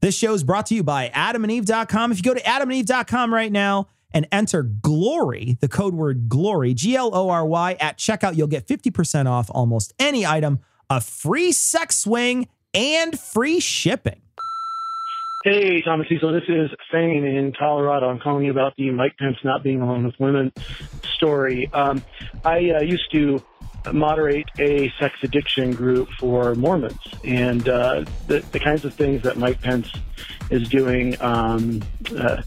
This show is brought to you by adamandeve.com. If you go to adamandeve.com right now and enter glory, the code word glory, G L O R Y, at checkout, you'll get 50% off almost any item, a free sex swing, and free shipping. Hey, Tom and Cecil. This is Fane in Colorado. I'm calling you about the Mike Pence not being alone with women story. Um, I uh, used to moderate a sex addiction group for Mormons, and uh, the, the kinds of things that Mike Pence is doing, um, uh,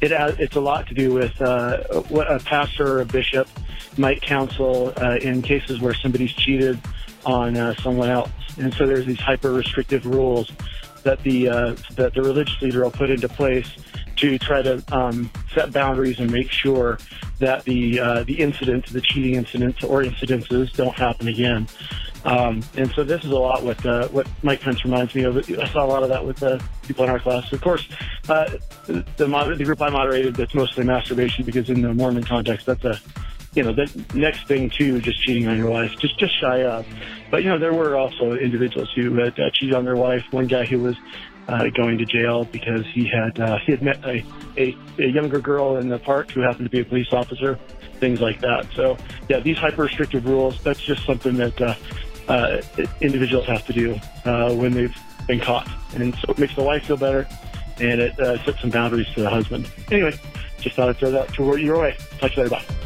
it, it's a lot to do with uh, what a pastor or a bishop might counsel uh, in cases where somebody's cheated on uh, someone else. And so there's these hyper restrictive rules that the uh, that the religious leader will put into place to try to um, set boundaries and make sure that the uh, the incidents, the cheating incidents or incidences, don't happen again. Um, and so this is a lot what uh, what Mike Pence reminds me of. I saw a lot of that with uh, people in our class. Of course, uh, the moder- the group I moderated that's mostly masturbation because in the Mormon context, that's a you know, the next thing too, just cheating on your wife, just just shy up. But you know, there were also individuals who had uh, cheated on their wife. One guy who was uh, going to jail because he had uh, he had met a, a a younger girl in the park who happened to be a police officer. Things like that. So yeah, these hyper restrictive rules. That's just something that uh, uh, individuals have to do uh, when they've been caught, and so it makes the wife feel better, and it uh, sets some boundaries to the husband. Anyway, just thought I'd throw that to your way. Talk to you later. Bye.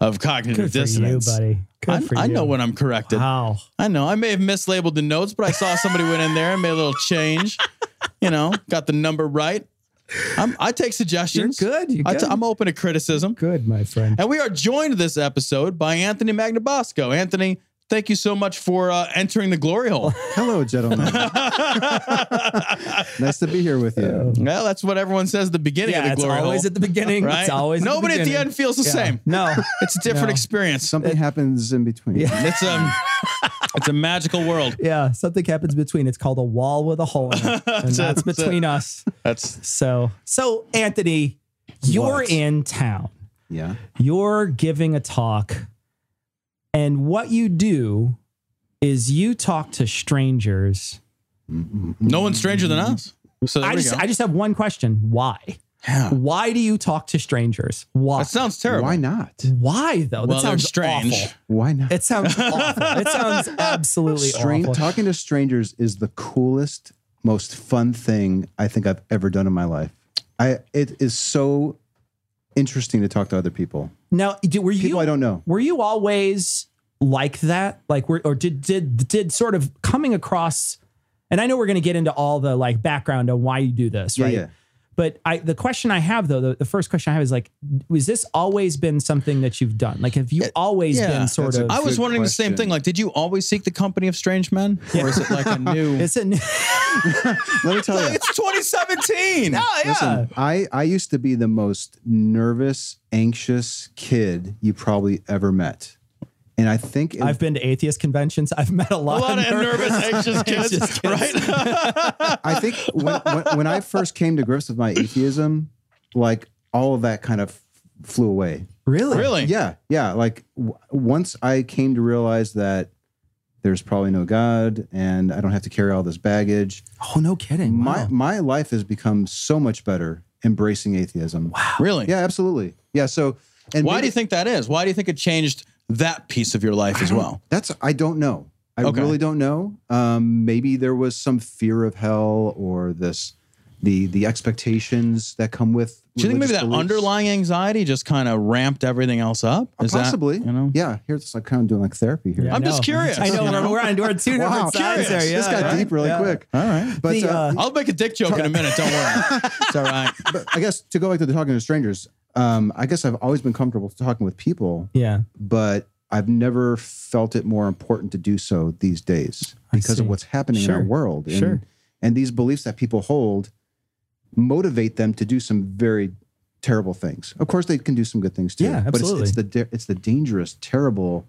of Cognitive Good for you, Dissonance. buddy. Good I, I you. know when I'm corrected. Wow. I know. I may have mislabeled the notes, but I saw somebody went in there and made a little change. You know, got the number right. I'm, I take You're suggestions. good. You're I good. t- I'm open to criticism. good, my friend. And we are joined this episode by Anthony Magnabosco. Anthony, thank you so much for uh, entering the glory hole. Hello, gentlemen. nice to be here with you. well, that's what everyone says at the beginning of Yeah, the it's glory always hole. at the beginning. right? It's always at the beginning. Nobody at the end feels the Yeah. same. No. It's a different No. experience. Something happens in between. Yeah. It's um, it's a magical world. Yeah, something happens between. It's called a wall with a hole in it, and That's that's it. between us. That's So, so Anthony, you're What? in town. Yeah. You're giving a talk, and what you do is you talk to strangers. no one's stranger than us. So I just. I just have one question: Why? Yeah. Why do you talk to strangers? Why? That sounds terrible. Why not? Why though? That they're sounds strange. awful. Why not? It sounds awful. It sounds absolutely Strange, awful. talking to strangers is the coolest, most fun thing I think I've ever done in my life. I it is so interesting to talk to other people. Now, do- were People you I don't know. were you always like that? Like, were, or did did did sort of coming across? And I know we're going to get into all the like background on why you do this, Yeah, right? yeah. But I, the question I have though, the, the first question I have is like, was this always been something that you've done? Like, have you always yeah, been sort of? I was Good wondering the same thing. Like, did you always seek the company of strange men, or is it like a new? it's a new, Let me tell you. it's 2017. oh yeah. Listen, I, I used to be the most nervous, anxious kid you probably ever met. And I think it, I've been to atheist conventions. I've met a a lot, lot of nervous, anxious kids, Anxious kids. right? I think when, when, when I first came to grips with my atheism, like all of that kind of flew away. really, really? Yeah, yeah. Like w- once I came to realize that there's probably no God and I don't have to carry all this baggage, Oh, no kidding. my Wow. my life has become so much better embracing atheism. Wow. Really? Yeah, absolutely. Yeah. So And Why maybe- do you think that is? Why do you think it changed that piece of your life as well? That's I don't know. I Okay. really don't know. Um, maybe there was some fear of hell or this the the expectations that come with. Do you think maybe religious that beliefs. underlying anxiety just kind of ramped everything else up? Uh, Is that, possibly? you know? Yeah. Here's like kind of doing like therapy here. Yeah, I'm just curious, I know you know? we're on we're on two Wow, different sides there. Yeah, this got right? deep really Yeah. quick. All right. But The, uh, uh, I'll make a dick joke in a minute. Don't worry. It's all right. but I guess to go back to the talking to strangers, um, I guess I've always been comfortable talking with people, Yeah. but I've never felt it more important to do so these days because of what's happening in our world. And, Sure. and these beliefs that people hold motivate them to do some very terrible things. Of course, they can do some good things too. Yeah, absolutely. But it's, it's the it's the dangerous, terrible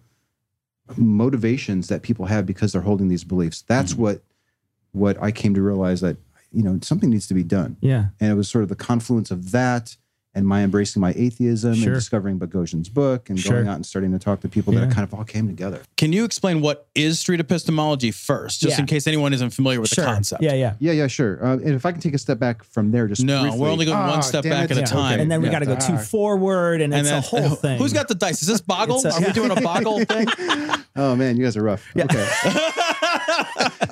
motivations that people have because they're holding these beliefs. That's Mm-hmm. what what I came to realize that you know something needs to be done Yeah. and it was sort of the confluence of that and my embracing my atheism Sure. and discovering Boghossian's book and Sure. going out and starting to talk to people that Yeah. it kind of all came together. Can you explain what is street epistemology first, just Yeah. in case anyone isn't familiar with Sure. the concept? Yeah, yeah. Yeah, yeah, sure. Uh, and if I can take a step back from there, just No, briefly. we're only going one Ah, step back it. at a Yeah, time. okay. And then we Yeah. got to go too Ah. forward, and, it's then- a whole thing. Who's got the dice? Is this Boggle? A- Are we doing a Boggle thing? Oh man, you guys are rough. Okay.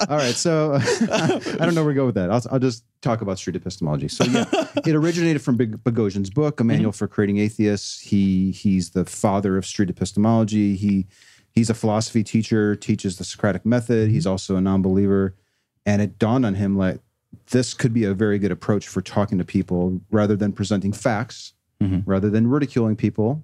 All right. So I don't know where to go with that. I'll, I'll just talk about street epistemology. So yeah, it originated from Bog- Boghossian's book, A Manual for Creating Atheists. He he's the father of street epistemology. He he's a philosophy teacher, teaches the Socratic method. He's also a non-believer, and it dawned on him like this could be a very good approach for talking to people rather than presenting facts, Mhm. rather than ridiculing people,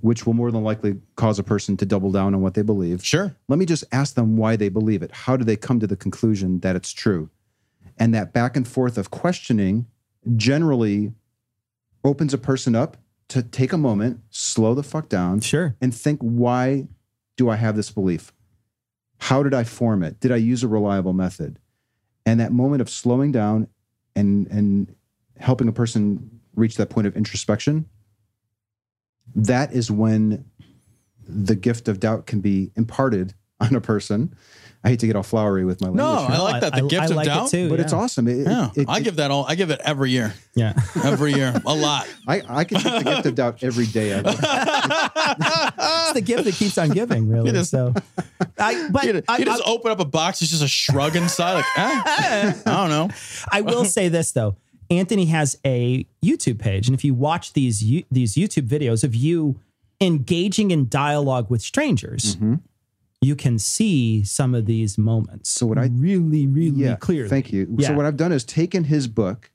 which will more than likely cause a person to double down on what they believe Sure. let me just ask them why they believe it. How do they come to the conclusion that it's true? And that back and forth of questioning generally opens a person up to take a moment, slow the fuck down, Sure. and think, why do I have this belief? How did I form it? Did I use a reliable method? And that moment of slowing down and and helping a person reach that point of introspection, that is when the gift of doubt can be imparted on a person. I hate to get all flowery with my language. No, here, I like that. The gift I of like doubt? it too. but yeah. it's awesome. It- Yeah. it- I give that all. I give it every year. Yeah. Every year. A lot. I, I can take the gift of doubt every day. I it's the gift that keeps on giving, really. just- so, I, but You just, I, just I- open up a box. It's just a shrug inside. Like, eh, I don't know. I will say this though. Anthony has a YouTube page, and if you watch these you- these YouTube videos of you engaging in dialogue with strangers, Mhm. you can see some of these moments. So what I- really, really yeah, clearly. Thank you. Yeah. So what I've done is taken his book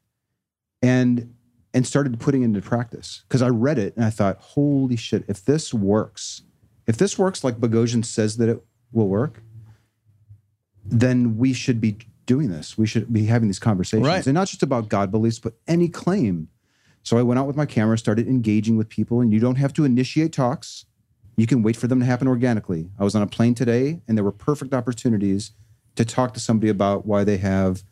and and started putting it into practice because I read it and I thought, holy shit, if this works, if this works like Boghossian says that it will work, then we should be doing this. We should be having these conversations, Right. and not just about God beliefs, but any claim. So I went out with my camera, started engaging with people, and you don't have to initiate talks. You can wait for them to happen organically. I was on a plane today, and there were perfect opportunities to talk to somebody about why they have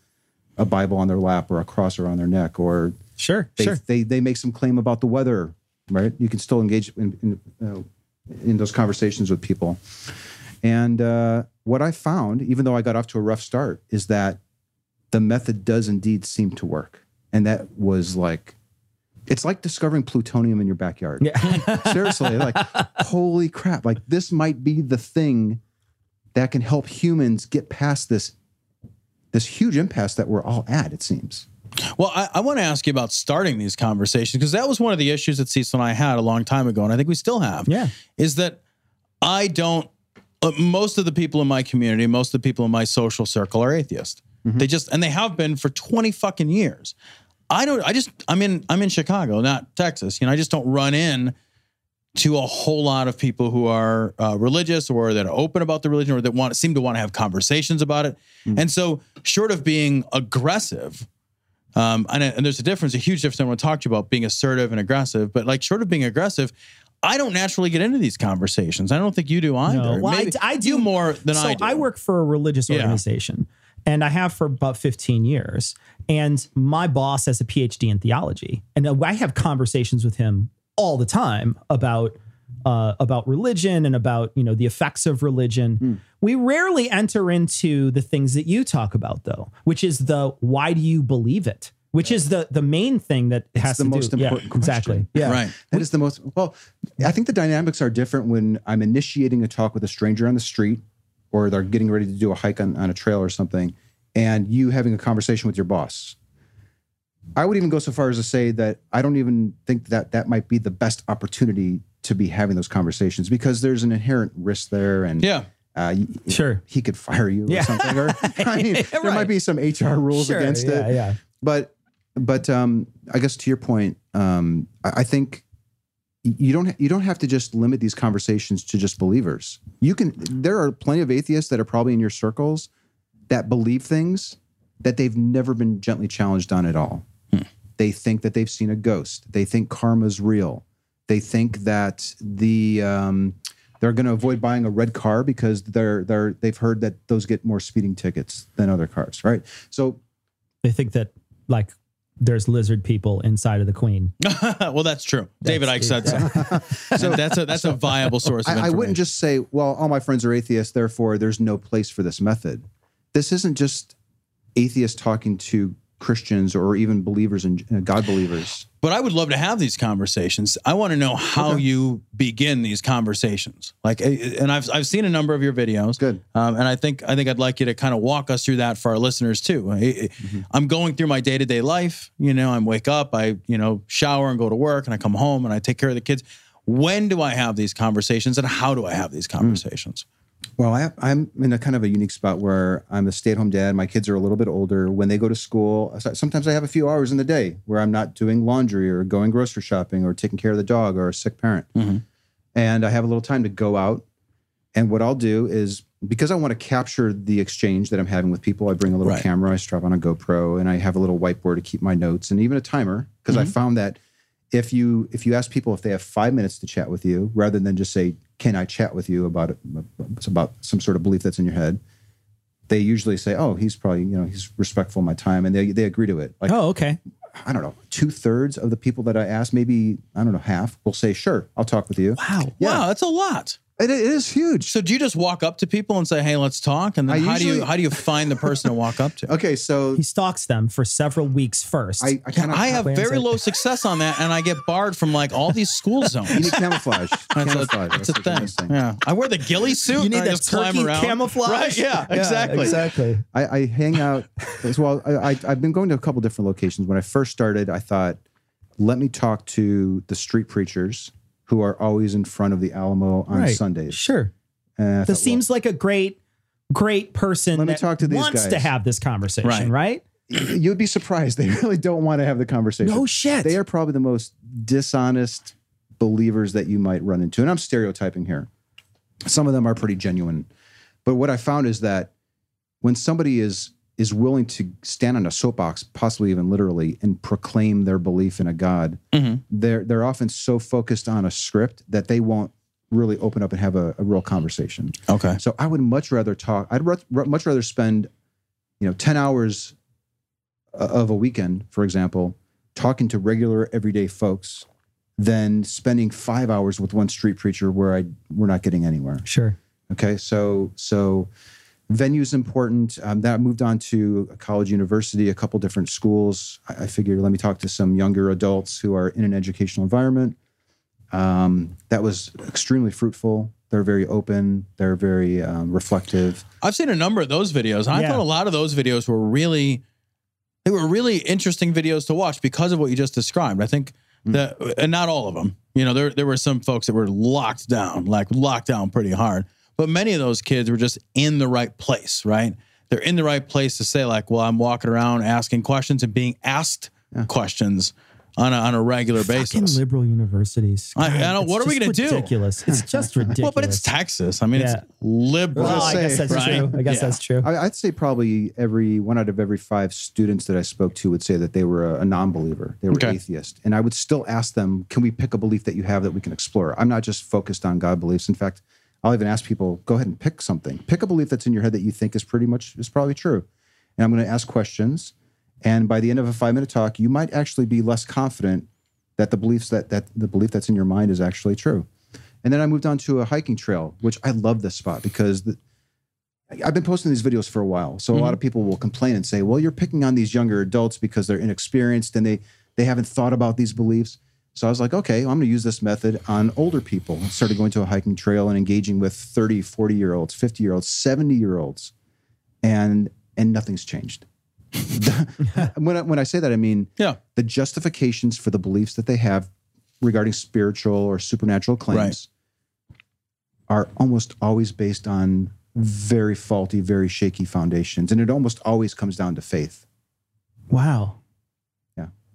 a Bible on their lap or a cross around their neck, or Sure, they, sure. they, they make some claim about the weather, right? You can still engage in, in, uh, in those conversations with people. And uh, what I found, even though I got off to a rough start, is that the method does indeed seem to work. And that was like, it's like discovering plutonium in your backyard. Yeah. Seriously, like, holy crap. Like, this might be the thing that can help humans get past this this huge impasse that we're all at, it seems. Well, I, I want to ask you about starting these conversations because that was one of the issues that Cecil and I had a long time ago, and I think we still have. Yeah. Is that I don't. Uh, most of the people in my community, most of the people in my social circle are atheist. They just and they have been for twenty fucking years. I don't. I just. I'm in. I'm in Chicago, not Texas. You know, I just don't run in to a whole lot of people who are uh, religious or that are open about the religion or that want seem to want to have conversations about it. And so, short of being aggressive, um, and, and there's a difference, a huge difference. I want to talk to you about being assertive and aggressive, but like short of being aggressive, I don't naturally get into these conversations. I don't think you do either. No. Well, I- Maybe I, do you more than so I do. I work for a religious Yeah. organization, and I have for about 15 years. And my boss has a PhD in theology, and I have conversations with him all the time about uh, about religion and about you know the effects of religion. We rarely enter into the things that you talk about, though, which is the why do you believe it? Which is the the main thing that has the to most do. Yeah, important exactly. Yeah. Right. That is the most well. I think the dynamics are different when I'm initiating a talk with a stranger on the street, or they're getting ready to do a hike on, on a trail or something, and you having a conversation with your boss. I would even go so far as to say that I don't even think that that might be the best opportunity to be having those conversations because there's an inherent risk there, and Yeah. uh, y- y- Sure. he could fire you Yeah. or something. Or I mean, there might be some HR rules Sure, against yeah, it Yeah. but but um i guess to your point um i, I think you don't you don't have to just limit these conversations to just believers. You can there are plenty of atheists that are probably in your circles that believe things that they've never been gently challenged on at all. They think that they've seen a ghost. They think karma's real. They think that the um they're going to avoid buying a red car because they're they're they've heard that those get more speeding tickets than other cars right? So They think that like there's lizard people inside of the queen. well, that's true. David Icke said so. so that's a that's a viable source of I, I wouldn't just say, well, all my friends are atheists, therefore there's no place for this method. This isn't just atheists talking to Christians or even believers and uh, God believers. But I would love to have these conversations. I want to know how you begin these conversations. Like, eh, and I've I've seen a number of your videos. Good. Um, and I think I think I'd like you to kind of walk us through that for our listeners too. Eh, eh, I'm going through my day to day life. You know, I wake up, I you know shower and go to work, and I come home and I take care of the kids. When do I have these conversations, and how do I have these conversations? Well, I, I'm in a kind of a unique spot where I'm a stay at home dad. My kids are a little bit older. When they go to school, sometimes I have a few hours in the day where I'm not doing laundry or going grocery shopping or taking care of the dog or a sick parent. Mm-hmm. And I have a little time to go out. And what I'll do is because I want to capture the exchange that I'm having with people, I bring a little Right. camera, I strap on a GoPro, and I have a little whiteboard to keep my notes and even a timer because I mm-hmm. found that if you if you ask people if they have five minutes to chat with you rather than just say can i chat with you about it about some sort of belief that's in your head they usually say oh he's probably you know he's respectful of my time and they, they agree to it like Oh, okay. i don't know two-thirds of the people that i ask maybe i don't know half will say sure i'll talk with you Wow. Yeah. Wow, that's a lot. It, it is huge So do you just walk up to people and say, "Hey, let's talk"? And then I how do you how do you find the person to walk up to? okay so He stalks them for several weeks first. i, I kind of I have Wait, very it's low success on that, and I get barred from like all these school zones. you need camouflage That's a, camouflage that's a what you're thing. missing. Yeah, I wear the ghillie suit. you need and I that just climb turkey around. camouflage. Right? Yeah, exactly. exactly. I, I hang out as well. I, I, I've been going to a couple different locations. When I first started, I thought, let me talk to the street preachers who are always in front of the Alamo on Right. Sundays. Sure. And I This thought, seems like a great, great person Let me that talk to these wants to guys. have this conversation, Right. right? you'd be surprised. They really don't want to have the conversation. No shit. They are probably the most dishonest believers that you might run into. And I'm stereotyping here. Some of them are pretty genuine. But what I found is that when somebody is is willing to stand on a soapbox, possibly even literally, and proclaim their belief in a God, Mhm. they're they're often so focused on a script that they won't really open up and have a, a real conversation. Okay. So I would much rather talk. I'd much rather spend, you know, ten hours of a weekend, for example, talking to regular everyday folks, than spending five hours with one street preacher where I we're not getting anywhere. Sure. Okay, so so venue's important. Um, that moved on to a college, university, a couple different schools. I, I figured let me talk to some younger adults who are in an educational environment. Um, that was extremely fruitful. They're very open. They're very um, reflective. I've seen a number of those videos. I Yeah. thought a lot of those videos were really, they were really interesting videos to watch because of what you just described. I think that, and not all of them. You know, there there were some folks that were locked down, like locked down pretty hard. But many of those kids were just in the right place, right? They're in the right place to say, like, well, I'm walking around asking questions and being asked questions on a, on a regular Fucking basis. liberal universities. I- I don't- it's what are we gonna do? Ridiculous. It's just ridiculous. Well, but it's Texas. I mean, Yeah. it's liberal. Well, Well, I guess that's right? true. I guess Yeah. that's true. I, I'd say probably every one out of every five students that I spoke to would say that they were a, a non-believer. They were Okay. atheist, and I would still ask them, "Can we pick a belief that you have that we can explore?" I'm not just focused on God beliefs. In fact, I'll even ask people, "Go ahead and pick something. Pick a belief that's in your head that you think is pretty much is probably true." And I'm going to ask questions, and by the end of a five minute talk, you might actually be less confident that the beliefs that that the belief that's in your mind is actually true. And then I moved on to a hiking trail, which I love this spot because the, I've been posting these videos for a while, so a lot of mm-hmm. people will complain and say, "Well, you're picking on these younger adults because they're inexperienced and they they haven't thought about these beliefs." So I was like, "Okay, I'm going to use this method on older people." I started going to a hiking trail and engaging with 30, 40 year olds, 50 year olds, 70 year olds, and and nothing's changed. when I, when I say that, I mean Yeah. the justifications for the beliefs that they have regarding spiritual or supernatural claims are almost always based on very faulty, very shaky foundations. And it almost always comes down to faith. Wow.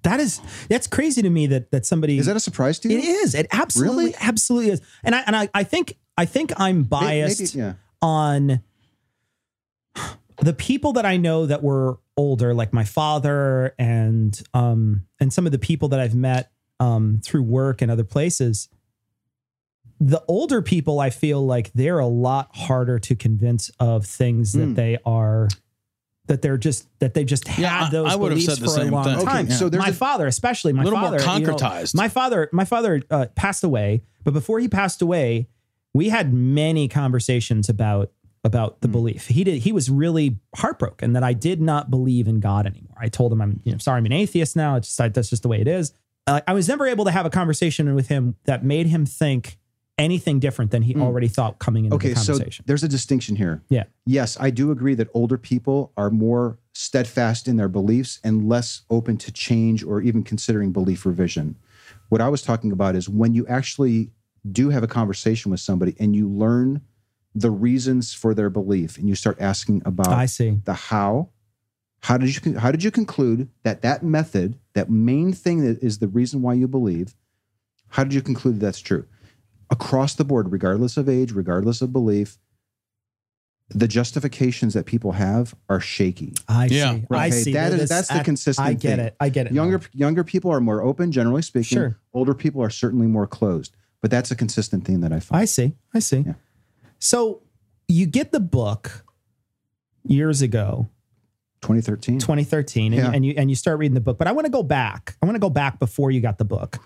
That is that's crazy to me that that somebody Is that a surprise to you? It is. It absolutely Really? absolutely is. And I and I, I think I think I'm biased Maybe, yeah. on the people that I know that were older, like my father and um and some of the people that I've met um through work and other places. The older people, I feel like they're a lot harder to convince of things that Hmm. they are that they're just that they just had Yeah, I- those I would have beliefs said the for a long thing. time. Okay, so there's my a- father, especially my A little more father, you know, concretized. my father, my father uh, passed away, but before he passed away, we had many conversations about about the belief. He did. He was really heartbroken that I did not believe in God anymore. I told him I'm you know sorry I'm an atheist now. It's just I, that's just the way it is. Uh, I was never able to have a conversation with him that made him think anything different than he hmm. already thought coming into. Okay, the so conversation. there's a distinction here. yeah. Yes, I do agree that older people are more steadfast in their beliefs and less open to change or even considering belief revision. What I was talking about is when you actually do have a conversation with somebody and you learn the reasons for their belief and you start asking about I see. the how how did you how did you conclude that that method that main thing that is the reason why you believe how did you conclude that's true across the board regardless of age regardless of belief the justifications that people have are shaky I Yeah, see. right. I see. that They're that's the I- consistent I get thing. it. I get it. now. younger younger people are more open generally speaking Sure. older people are certainly more closed but that's a consistent thing that i find I see. I see. Yeah. So you get the book years ago, 2013 2013, and, Yeah. and you and you start reading the book. But I want to go back. I want to go back before you got the book.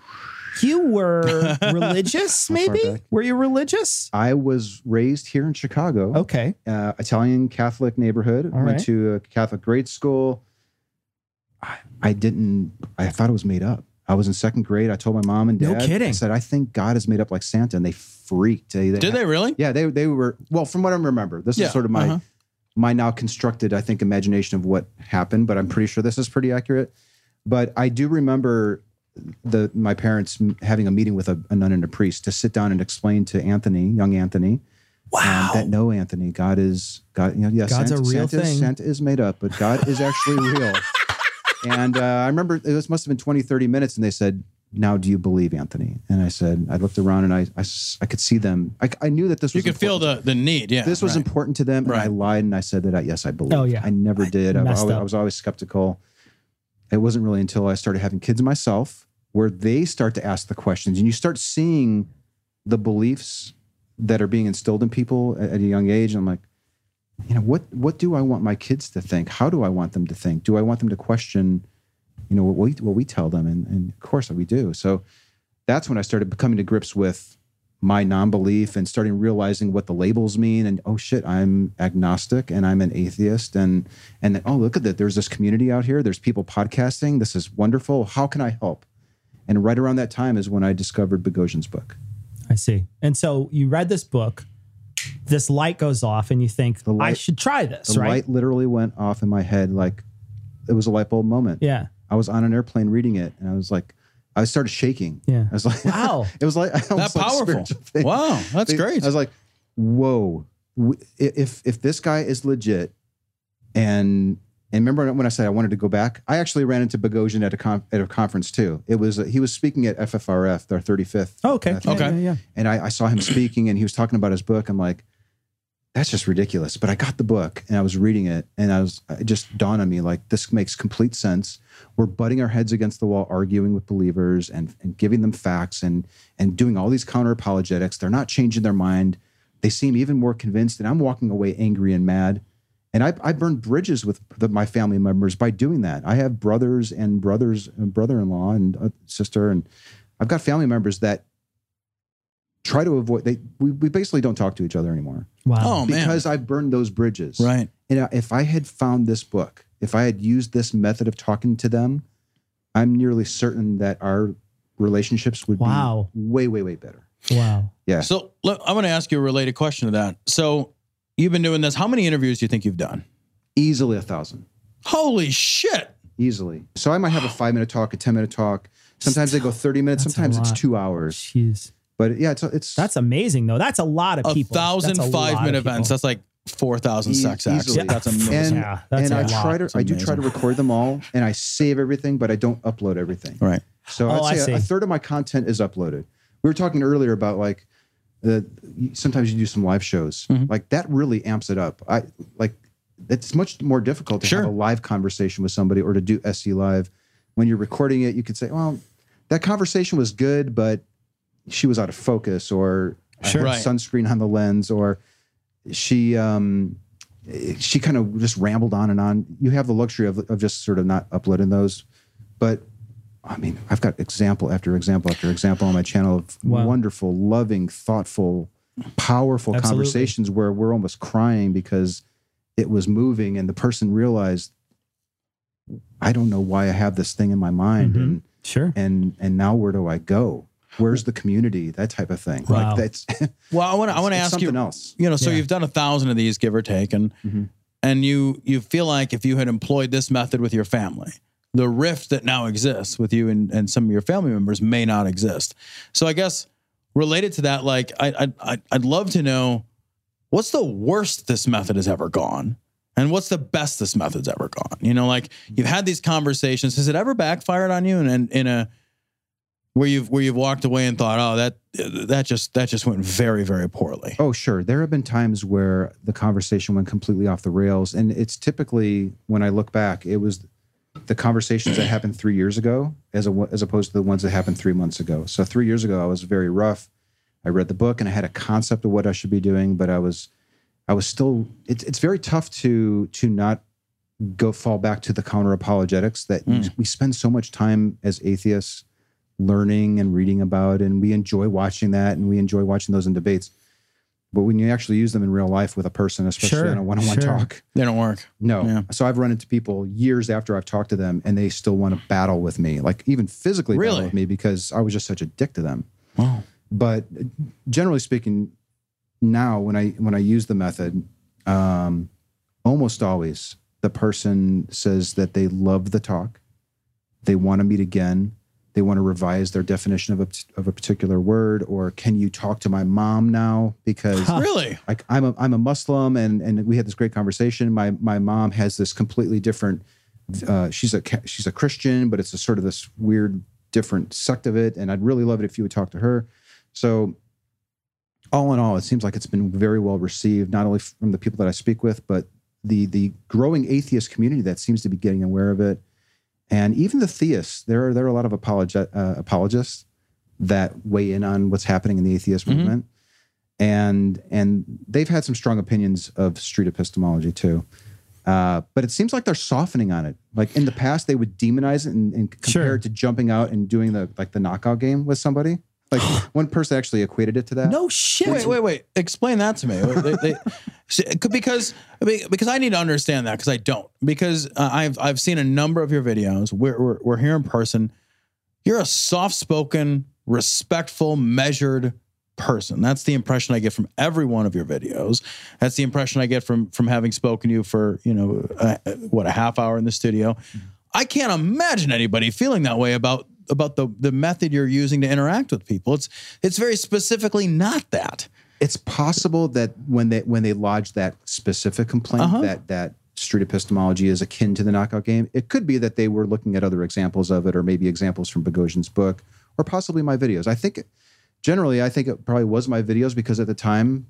You were religious, maybe? Were you religious? i was raised here in chicago Okay. uh, Italian Catholic neighborhood. All went right. to a Catholic grade school. I, I didn't. I thought it was made up. I was in second grade. I told my mom and dad. No kidding. I said, I think God is made up like Santa, and they freaked. They, Did they really? Yeah, they they were. Well, from what I remember, this Yeah, is sort of my uh-huh. my now constructed, I think, imagination of what happened. But I'm pretty sure this is pretty accurate. But I do remember the my parents having a meeting with a, a nun and a priest to sit down and explain to Anthony, young Anthony, Wow. um, that no, Anthony, God is God. You know, yeah, God's a real Santa, is- thing. Santa is made up, but God is actually real. And uh, I remember this must have been 20, 30 minutes, and they said, "Now, do you believe Anthony?" And I said, I looked around and I I could see them. I, I knew that this You was could feel important. the the need. Yeah. this was right. important to them, and I lied and I said that I, yes, I believe. Oh, yeah. I never did. I, messed always. I was always skeptical. It wasn't really until I started having kids myself where they start to ask the questions, and you start seeing the beliefs that are being instilled in people at, at a young age. And I'm like, you know, what what do I want my kids to think? How do I want them to think? Do I want them to question, you know, what we what we tell them? And, and of course we do. So that's when I started coming to grips with my non-belief and starting realizing what the labels mean and oh shit i'm agnostic and i'm an atheist. And and then, oh look at that. There's this community out here. There's people podcasting. This is wonderful. How can i help? And right around that time is when i discovered Boghossian's book. I see. And so you read this book, this light goes off, and you think, The I should try this, the right? light literally went off in my head like it was a light bulb moment. Yeah. i was on an airplane reading it and i was like i started shaking Yeah. i was like Wow. it was like that almost like powerful. spiritual thing. Wow, that's They- great. I was like, whoa. If if this guy is legit, and and remember when I said I wanted to go back, I actually ran into Boghossian at a con- at a conference too. It was he was speaking at FFRF, their thirty fifth. Oh, okay. Uh, yeah, Okay. Yeah, yeah. And I, I saw him speaking, and he was talking about his book. I'm like, that's just ridiculous. But I got the book, and I was reading it, and I was it just dawned on me like this makes complete sense. We're butting our heads against the wall, arguing with believers, and and giving them facts, and and doing all these counter apologetics. They're not changing their mind. They seem even more convinced, and I'm walking away angry and mad. And I, I burned bridges with the, my family members by doing that. I have brothers and brothers, and brother-in-law and uh, sister, and I've got family members that try to avoid. They we, we basically don't talk to each other anymore Wow. Oh man. because I've burned those bridges. right. And if I had found this book, if I had used this method of talking to them, I'm nearly certain that our relationships would Wow. be way, way, way better. Wow. Yeah. So look, I'm going to ask you a related question to that. So you've been doing this. How many interviews do you think you've done? Easily a thousand. Holy shit. Easily. So I might have a five minute talk, a 10 minute talk. Sometimes they go 30 minutes. That's Sometimes it's two hours. Jeez. But yeah, it's, it's That's amazing though. That's a lot of A people. thousand That's a five minute events. That's like 4,000 E- sex acts. easily. That's amazing. And, Yeah, that's and a I lot. try to, It's I do try to record them all and I save everything, but I don't upload everything. right. So Oh, I I'd say see. a, a third of my content is uploaded. We were talking earlier about like the sometimes you do some live shows. Mm-hmm. Like that really amps it up. I like it's much more difficult to Sure. have a live conversation with somebody or to do SE live. When you're recording it, you could say, "Well, that conversation was good, but she was out of focus or I Sure. had Right. sunscreen on the lens or she um she kind of just rambled on and on. You have the luxury of, of just sort of not uploading those. But I mean, I've got example after example after example on my channel of Wow. wonderful, loving, thoughtful, powerful Absolutely. conversations where we're almost crying because it was moving and the person realized I don't know why I have this thing in my mind Mhm. and Sure. and and now where do I go? Where's the community? That type of thing. Wow. Like that's Well, I want to I want to it's ask you something else. you know so Yeah. you've done a thousand of these give or take and Mhm. and you you feel like if you had employed this method with your family the rift that now exists with you and, and some of your family members may not exist so i guess related to that like I, I I- i'd love to know what's the worst this method has ever gone and what's the best this method's ever gone you know like you've had these conversations has it ever backfired on you and in, in a where you've where you've walked away and thought oh that that just that just went very very poorly Oh, sure. There have been times where the conversation went completely off the rails. And it's typically, when I look back, it was the conversations that happened three years ago as, a, as opposed to the ones that happened three months ago. So, three years ago, I was very rough. I read the book and I had a concept of what I should be doing, but I was, I was still, it's, it's very tough to, to not go fall back to the counter apologetics that Mm. we spend so much time as atheists learning and reading about, and we enjoy watching that and we enjoy watching those in debates. But when you actually use them in real life with a person, especially Sure, on a one-on-one sure. talk, they don't work no. Yeah. So I've run into people years after I've talked to them, and they still want to battle with me, like even physically Really? battle with me because I was just such a dick to them. wow But generally speaking, now when I when I use the method, um, almost always the person says that they love the talk, they want to meet again, they want to revise their definition of a of a particular word, or can you talk to my mom now because really like I'm a I'm a Muslim and and we had this great conversation. My my mom has this completely different. Uh, she's a she's a Christian, but it's a sort of this weird different sect of it. And I'd really love it if you would talk to her. So all in all, it seems like it's been very well received, not only from the people that I speak with, but the the growing atheist community that seems to be getting aware of it, and even the theists. There are there are a lot of apologet, uh, apologists that weigh in on what's happening in the atheist Mhm. movement and and they've had some strong opinions of street epistemology too. Uh, but it seems like they're softening on it. Like in the past, they would demonize it and, and compare Sure. it to jumping out and doing the like the knockout game with somebody. Like one person actually equated it to that. No shit. Wait, wait, wait. Explain that to me. They- they- because because I need to understand that because I don't. Because uh, I've I've seen a number of your videos. We're we're, we're here in person. You're a soft spoken, respectful, measured person. That's the impression I get from every one of your videos. That's the impression I get from from having spoken to you for you know uh, what a half hour in the studio. I can't imagine anybody feeling that way about about the the method you're using to interact with people. It's it's very specifically not that. it's possible that when they when they lodge that specific complaint Uh-huh. that that street epistemology is akin to the knockout game, it could be that they were looking at other examples of it, or maybe examples from Boghossian's book, or possibly my videos. I think generally, I think it probably was my videos because at the time,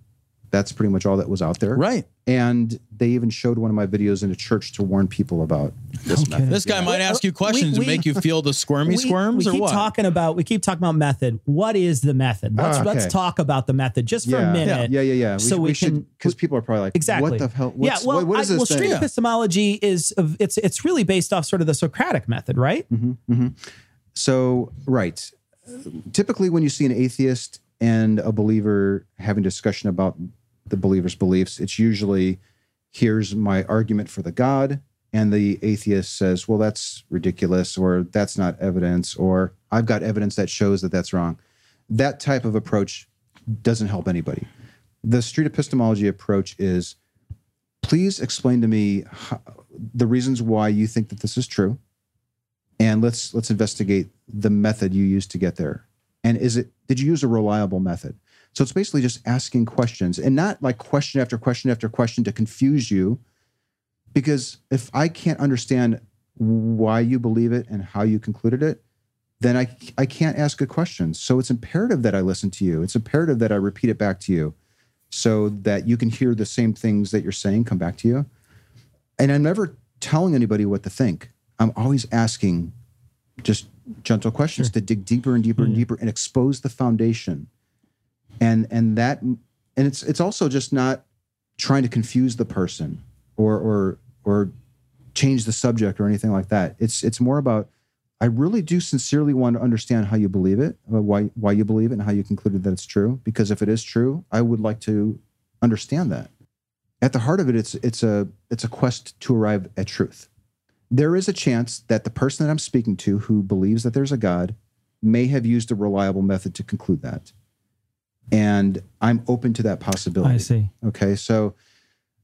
that's pretty much all that was out there. Right. And they even showed one of my videos in a church to warn people about this Okay. method. This guy Yeah. might ask you questions we- and make you feel the squirmy squirms we or keep talking about we keep talking about method. What is the method? Let's Ah, let's talk about the method just for a minute. Yeah, yeah, yeah. We, So we, we should can- because people are probably like, Exactly. What the hell? yeah, well, what, what is I- this well, thing? street epistemology is it's it's really based off sort of the Socratic method, right? Mm-hmm. So, right. Typically, when you see an atheist and a believer having discussion about the believer's beliefs, it's usually here's my argument for the God, and the atheist says, well, that's ridiculous, or that's not evidence, or I've got evidence that shows that that's wrong. That type of approach doesn't help anybody. The street epistemology approach is please explain to me how, the reasons why you think that this is true and let's let's investigate the method you used to get there and is it did you use a reliable method so it's basically just asking questions and not like question after question after question to confuse you. Because if i can't understand why you believe it and how you concluded it then i i can't ask good questions so it's imperative that i listen to you. It's imperative that i repeat it back to you so that you can hear the same things that you're saying come back to you. And i'm never telling anybody what to think. I'm always asking just gentle questions to dig deeper and deeper and hmm. deeper and expose the foundation and and that and it's it's also just not trying to confuse the person or or or change the subject or anything like that. It's it's more about i really do sincerely want to understand how you believe it uh, why why you believe it and how you concluded that it's true. Because if it is true i would like to understand that. At the heart of it it's it's a it's a quest to arrive at truth. There is a chance that the person that i'm speaking to who believes that there's a god may have used a reliable method to conclude that and i'm open to that possibility I see. okay so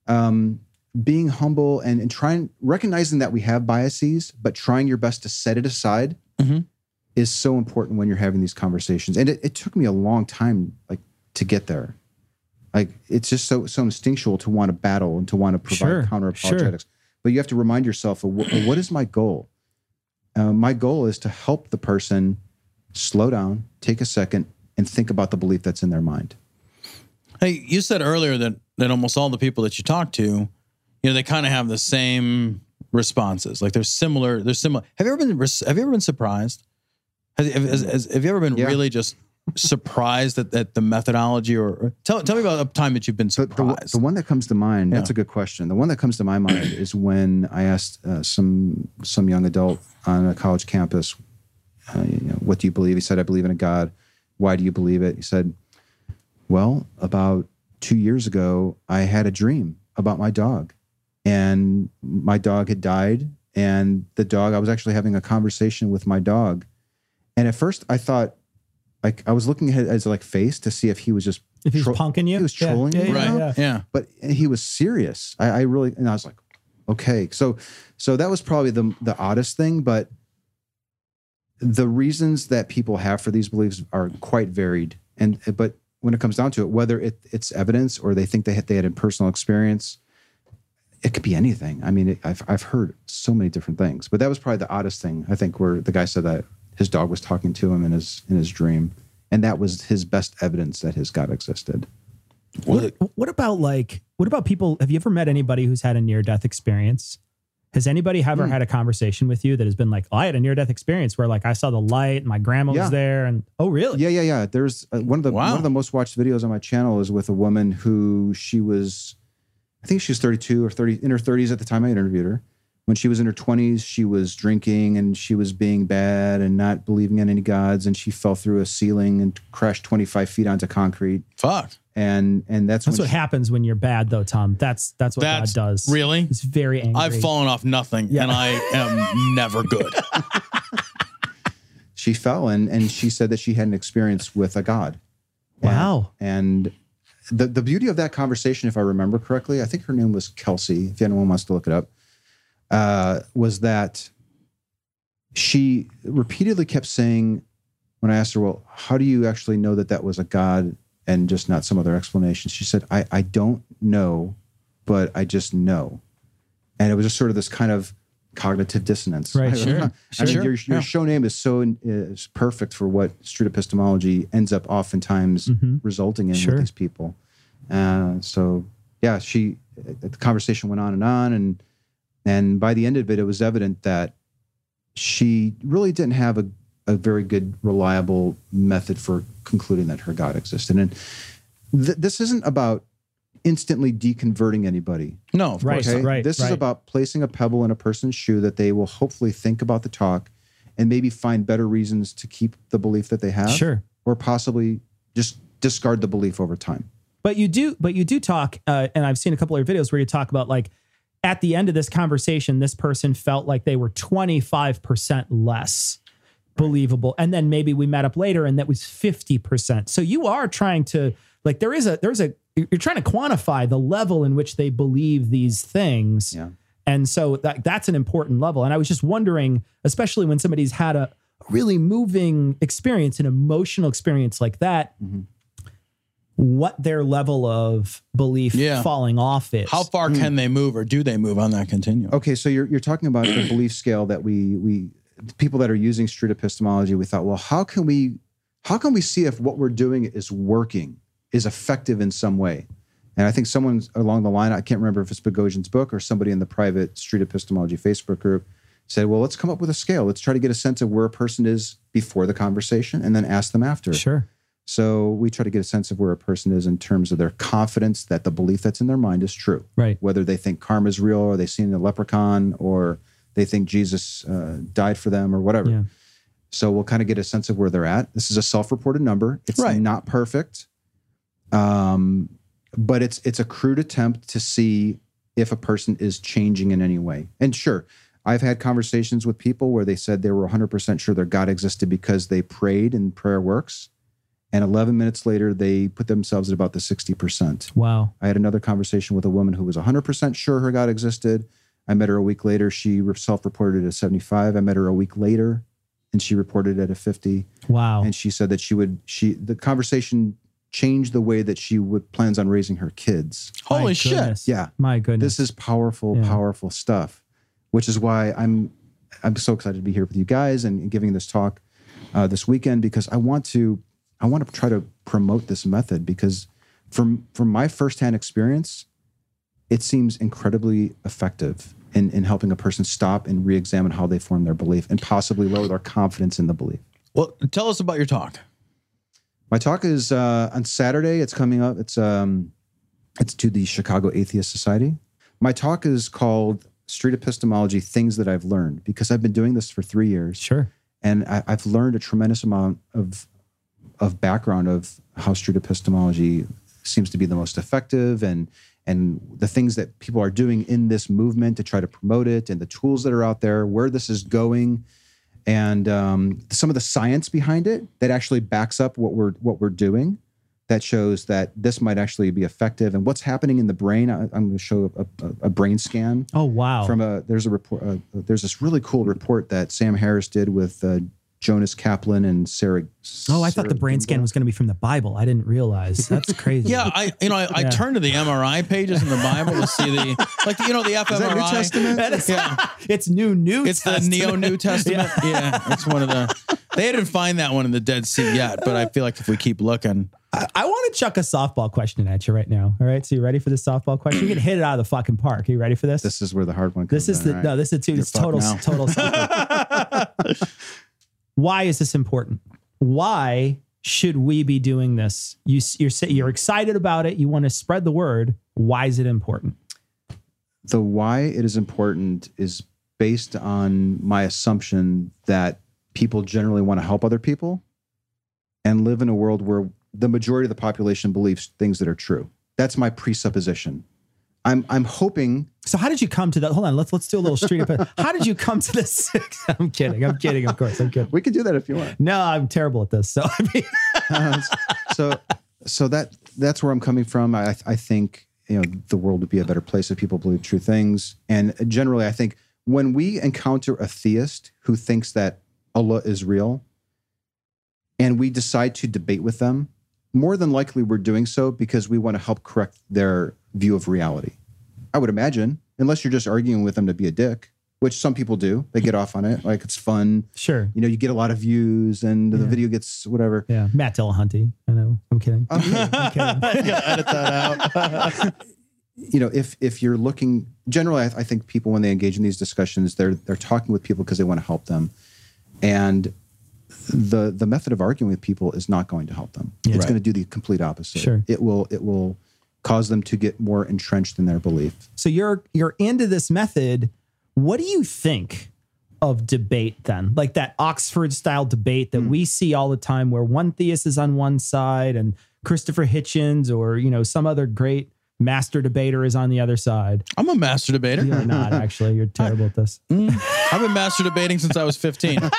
um being humble and, and trying recognizing that we have biases but trying your best to set it aside Mhm. is so important when you're having these conversations and it, it took me a long time like to get there like it's just so so instinctual to want to battle and to want to provide Sure, counter sure. apologetics but you have to remind yourself of what, what is my goal uh, my goal is to help the person slow down take a second and think about the belief that's in their mind Hey, you said earlier that that almost all the people that you talk to, you know, they kind of have the same responses. Like they're similar. They're similar. Have you ever been? Have you ever been surprised? Has, has, has, have you ever been Yeah. really just surprised at, at the methodology? Or, or tell tell me about a time that you've been So the, surprised. the one that comes to mind, that's a good question. The one that comes to my mind is when I asked uh, some some young adult on a college campus, uh, you know, "What do you believe?" He said, "I believe in a God." Why do you believe it? He said, "Well, about two years ago, I had a dream about my dog, and my dog had died, and the dog. I was actually having a conversation with my dog, and at first I thought." Like I was looking at his like face to see if he was just If he's tro- punking you, he was Yeah, trolling yeah, you, yeah, you know? yeah. yeah. but he was serious. I, I really, and I was like, okay. So, so that was probably the the oddest thing, but the reasons that people have for these beliefs are quite varied. And but when it comes down to it, whether it, it's evidence or they think they had they had a personal experience, it could be anything. I mean, it, I've I've heard so many different things, but that was probably the oddest thing. I think where the guy said that his dog was talking to him in his in his dream, and that was his best evidence that his God existed. What, what about like what about people? Have you ever met anybody who's had a near death experience? Has anybody ever Hmm. had a conversation with you that has been like, oh, I had a near death experience where like I saw the light, and my grandma Yeah. was there, and oh, really? Yeah, yeah, yeah. There's uh, one of the Wow. one of the most watched videos on my channel is with a woman who she was, I think she was 32 or 30 in her 30s at the time I interviewed her. When she was in her 20s, she was drinking and she was being bad and not believing in any gods, and she fell through a ceiling and crashed 25 feet onto concrete. Fuck. And and that's, That's what she- happens when you're bad, though, Tom. That's that's what That's God does. really. He's very angry. I've fallen off nothing, Yeah. and I am never good. she fell and and she said that she had an experience with a god. Wow. And the the beauty of that conversation, if I remember correctly, I think her name was Kelsey. If anyone wants to look it up, uh, was that she repeatedly kept saying, when I asked her, "Well, how do you actually know that that was a god and just not some other explanation?" She said, "I I don't know, but I just know," and it was just sort of this kind of cognitive dissonance. Right, I- sure, I sure. mean, your, your Yeah. show name is so is perfect for what street epistemology ends up oftentimes Mhm. resulting in Sure. with these people. Uh, so yeah, she the conversation went on and on, and and by the end of it, it was evident that she really didn't have a, a very good, reliable method for concluding that her God existed. And th- this isn't about instantly deconverting anybody. No, of Right. course. Okay. right, This is about placing a pebble in a person's shoe that they will hopefully think about the talk and maybe find better reasons to keep the belief that they have Sure. or possibly just discard the belief over time. But you do, but you do talk, uh, and I've seen a couple of your videos where you talk about like at the end of this conversation, this person felt like they were 25% less believable. And then maybe we met up later and that was 50%. So you are trying to like there is a there's a you're trying to quantify the level in which they believe these things. Yeah. And so that that's an important level. And I was just wondering, especially when somebody's had a really moving experience, an emotional experience like that, Mm-hmm. What their level of belief Yeah. falling off is. How far can hmm. they move or do they move on that continuum? Okay, so you're you're talking about the belief scale that we we people that are using street epistemology. We thought, well, how can we how can we see if what we're doing is working, is effective in some way? And I think someone along the line, I can't remember if it's Boghossian's book or somebody in the private street epistemology Facebook group said, well, let's come up with a scale. Let's try to get a sense of where a person is before the conversation and then ask them after. Sure. So we try to get a sense of where a person is in terms of their confidence that the belief that's in their mind is true. Right. Whether they think karma is real or they've seen a leprechaun or they think Jesus uh, died for them or whatever. Yeah. So we'll kind of get a sense of where they're at. This is a self-reported number. It's Right. not perfect. Um, but it's it's a crude attempt to see if a person is changing in any way. And sure, I've had conversations with people where they said they were 100% sure their God existed because they prayed and prayer works. And 11 minutes later, they put themselves at about the 60%. Wow. I had another conversation with a woman who was 100% sure her God existed. I met her a week later. She self reported at 75. I met her a week later and she reported at a 50. Wow. And she said that she would, she, the conversation changed the way that she would plans on raising her kids. Holy My shit. goodness. Yeah. My goodness. This is powerful, Yeah. powerful stuff, which is why I'm, I'm so excited to be here with you guys and giving this talk uh, this weekend because I want to, I want to try to promote this method because from from my firsthand experience, it seems incredibly effective in, in helping a person stop and re-examine how they form their belief and possibly lower their confidence in the belief. Well, tell us about your talk. My talk is uh, on Saturday. It's coming up. It's um, it's to the Chicago Atheist Society. My talk is called Street Epistemology: Things That I've Learned because I've been doing this for three years. sure. and I, I've learned a tremendous amount of of background of how street epistemology seems to be the most effective and and the things that people are doing in this movement to try to promote it and the tools that are out there where this is going and um, some of the science behind it that actually backs up what we're what we're doing that shows that this might actually be effective and what's happening in the brain I, i'm going to show a, a, a brain scan Oh wow. from a there's a report uh, there's this really cool report that Sam Harris did with uh, Jonas Kaplan and Sarah. oh, I thought the brain scan was going to be from the Bible. I didn't realize. That's crazy. Yeah, I you know I, I Yeah. turned to the MRI pages in the Bible to see the like you know the fMRI. Is that New Testament? That is- Yeah. it's new new. It's the Neo New Testament. Yeah. it's one of the. They didn't find that one in the Dead Sea yet, but I feel like if we keep looking, I, I want to chuck a softball question at you right now. All right, so you ready for this softball question? You can hit it out of the fucking park. Are you ready for this? This is where the hard one comes. This is in, the right? no. This is two. You're It's total now. total. Why is this important? Why should we be doing this? You you're you're excited about it. You want to spread the word. Why is it important? the why it is important is based on my assumption that people generally want to help other people and live in a world where the majority of the population believes things that are true. That's my presupposition. I'm I'm hoping So how did you come to that? Hold on, let's let's do a little street. up. How did you come to the this? I'm kidding. I'm kidding. Of course, I'm kidding. we can do that if you want. No, I'm terrible at this. So I mean, Uh, so so that that's where I'm coming from. I I think you know the world would be a better place if people believe true things. And generally, I think when we encounter a theist who thinks that Allah is real, and we decide to debate with them, more than likely we're doing so because we want to help correct their view of reality. I would imagine, unless you're just arguing with them to be a dick, which some people do. They get off on it, like it's fun. sure. You know, you get a lot of views, and the video gets whatever. Yeah, Matt Dillahunty. I know. I'm kidding. Um, yeah. I'm kidding. edit that out. you know, if if you're looking generally, I, I think people when they engage in these discussions, they're they're talking with people because they want to help them, and the the method of arguing with people is not going to help them. Yeah. it's Right. going to do the complete opposite. Sure. it will it will cause them to get more entrenched in their belief. So you're you're into this method. What do you think of debate then? Like that Oxford style debate that hmm. we see all the time where one theist is on one side and Christopher Hitchens or you know some other great master debater is on the other side. I'm a master debater. You're not actually. You're terrible at this. I've been master debating since I was 15.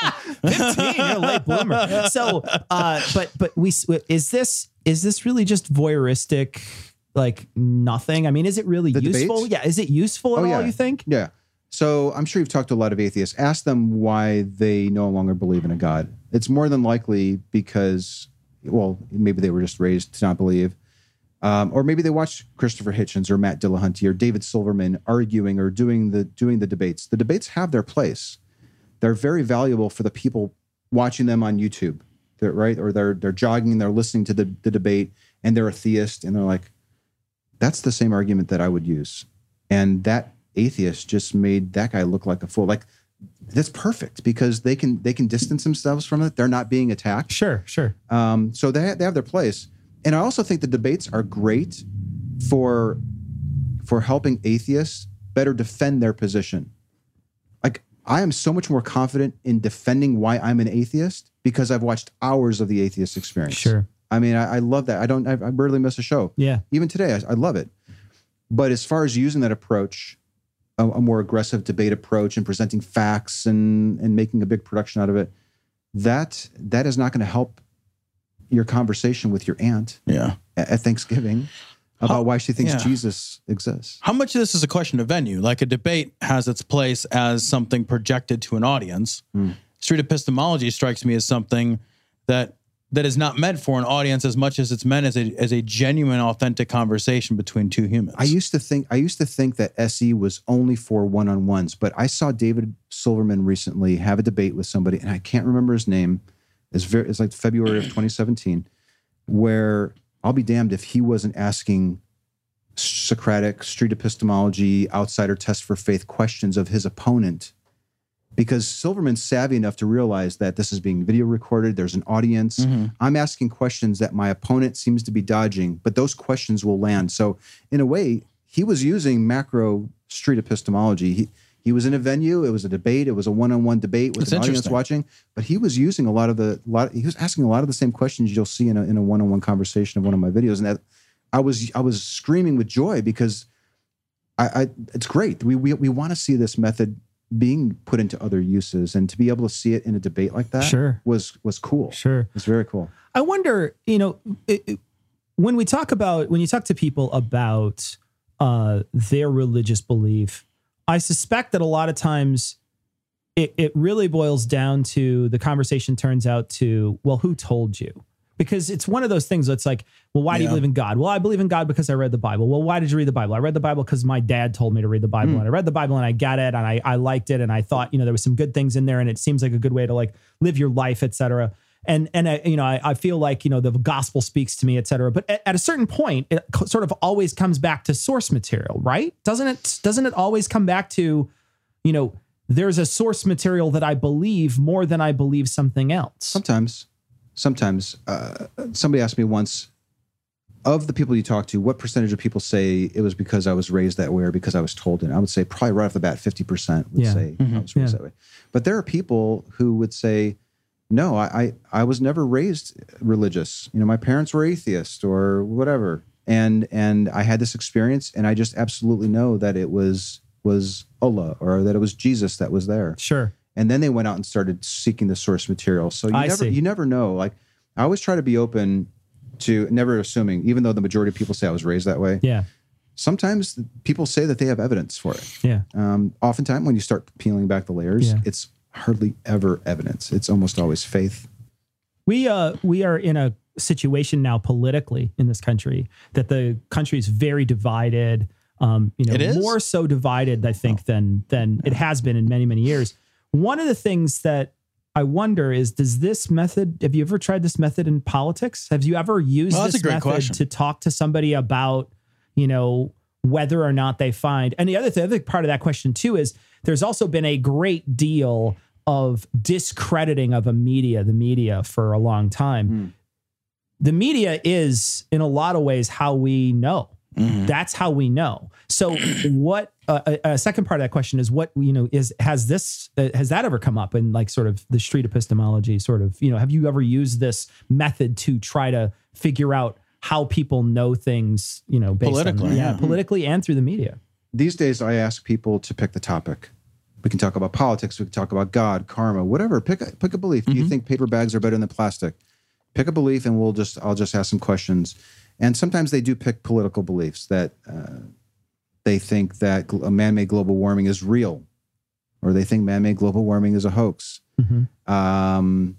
15 you're a late bloomer so uh but but we is this is this really just voyeuristic like nothing i mean is it really The useful debates? yeah is it useful at Oh, all yeah. you think Yeah. So I'm sure you've talked to a lot of atheists. Ask them why they no longer believe in a God. It's more than likely because, well, maybe they were just raised to not believe. Um, or maybe they watched Christopher Hitchens or Matt Dillahunty or David Silverman arguing or doing the doing the debates. The debates have their place. They're very valuable for the people watching them on YouTube. They're, right? Or they're they're jogging, they're listening to the, the debate, and they're a theist, and they're like, that's the same argument that I would use. And that atheist just made that guy look like a fool. Like that's perfect because they can they can distance themselves from it. They're not being attacked. sure sure Um, so they they have their place. And I also think the debates are great for for helping atheists better defend their position. Like I am so much more confident in defending why I'm an atheist because I've watched hours of the atheist experience. sure I mean, I, I love that. I don't. I, I rarely miss a show. yeah Even today, I, I love it. But as far as using that approach, a, a more aggressive debate approach and presenting facts and and making a big production out of it, that that is not going to help your conversation with your aunt Yeah. at, at Thanksgiving about why she thinks yeah. Jesus exists. How much of this is a question of venue? Like a debate has its place as something projected to an audience. Hmm. Street epistemology strikes me as something that that is not meant for an audience as much as it's meant as a as a genuine, authentic conversation between two humans. I used to think I used to think that SE was only for one-on-ones, but I saw David Silverman recently have a debate with somebody, and I can't remember his name. It's very it's like February of 2017, where I'll be damned if he wasn't asking Socratic, street epistemology, outsider test for faith questions of his opponent. Because Silverman's savvy enough to realize that this is being video recorded, there's an audience. Mm-hmm. I'm asking questions that my opponent seems to be dodging, but those questions will land. So, in a way, he was using macro street epistemology. He, he was in a venue, it was a debate, it was a one on one debate with That's an audience watching, but he was using a lot of the, lot, he was asking a lot of the same questions you'll see in a, in a one on one conversation of one of my videos. And that I was, I was screaming with joy because I, I it's great. We, we, we want to see this method being put into other uses and to be able to see it in a debate like that Sure. was, was cool. sure It's very cool. I wonder, you know, it, it- when we talk about when you talk to people about uh, their religious belief, I suspect that a lot of times it, it really boils down to the conversation turns out to, well, who told you? Because it's one of those things that's like, well, why do you Yeah. believe in God? Well, I believe in God because I read the Bible. Well, why did you read the Bible? I read the Bible because my dad told me to read the Bible. Hmm. And I read the Bible and I got it and I, I liked it. And I thought, you know, there was some good things in there and it seems like a good way to like live your life, et cetera. And, and I, you know, I, I feel like, you know, the gospel speaks to me, et cetera. But at, at a certain point, it co- sort of always comes back to source material, right? Doesn't it, doesn't it always come back to, you know, there's a source material that I believe more than I believe something else. Sometimes, sometimes uh, somebody asked me once, of the people you talk to, what percentage of people say it was because I was raised that way or because I was told it? I would say probably right off the bat, fifty percent would Yeah. say I was raised Yeah. that way. But there are people who would say, no, I, I I was never raised religious. You know, my parents were atheists or whatever, and and I had this experience, and I just absolutely know that it was was Allah or that it was Jesus that was there Sure. and then they went out and started seeking the source material. So you I never see. you never know. Like I always try to be open to never assuming, even though the majority of people say I was raised that way. Yeah. Sometimes people say that they have evidence for it. Yeah. Um, oftentimes, when you start peeling back the layers, Yeah. it's hardly ever evidence. It's almost always faith. We uh we are in a situation now politically in this country that the country is very divided. Um, you know, It is? more so divided, I think, than than it has been in many many years. One of the things that I wonder is, does this method? Have you ever tried this method in politics? Have you ever used Well, that's this a great method question. to talk to somebody about, you know, whether or not they find? And the other the other part of that question too is there's also been a great deal of discrediting of a media, the media, for a long time. Hmm. The media is, in a lot of ways, how we know. Mm-hmm. That's how we know. So, what uh, a, a second part of that question is what you know is has this uh, has that ever come up in like sort of the street epistemology sort of you know have you ever used this method to try to figure out how people know things, you know, based Politically, on, yeah, yeah. politically and through the media. These days, I ask people to pick the topic. We can talk about politics. We can talk about God, karma, whatever. Pick a, pick a belief. Do you think paper bags are better than plastic? Pick a belief, and we'll just I'll just ask some questions. And sometimes they do pick political beliefs that uh, they think that a man-made global warming is real, or they think man-made global warming is a hoax. Um,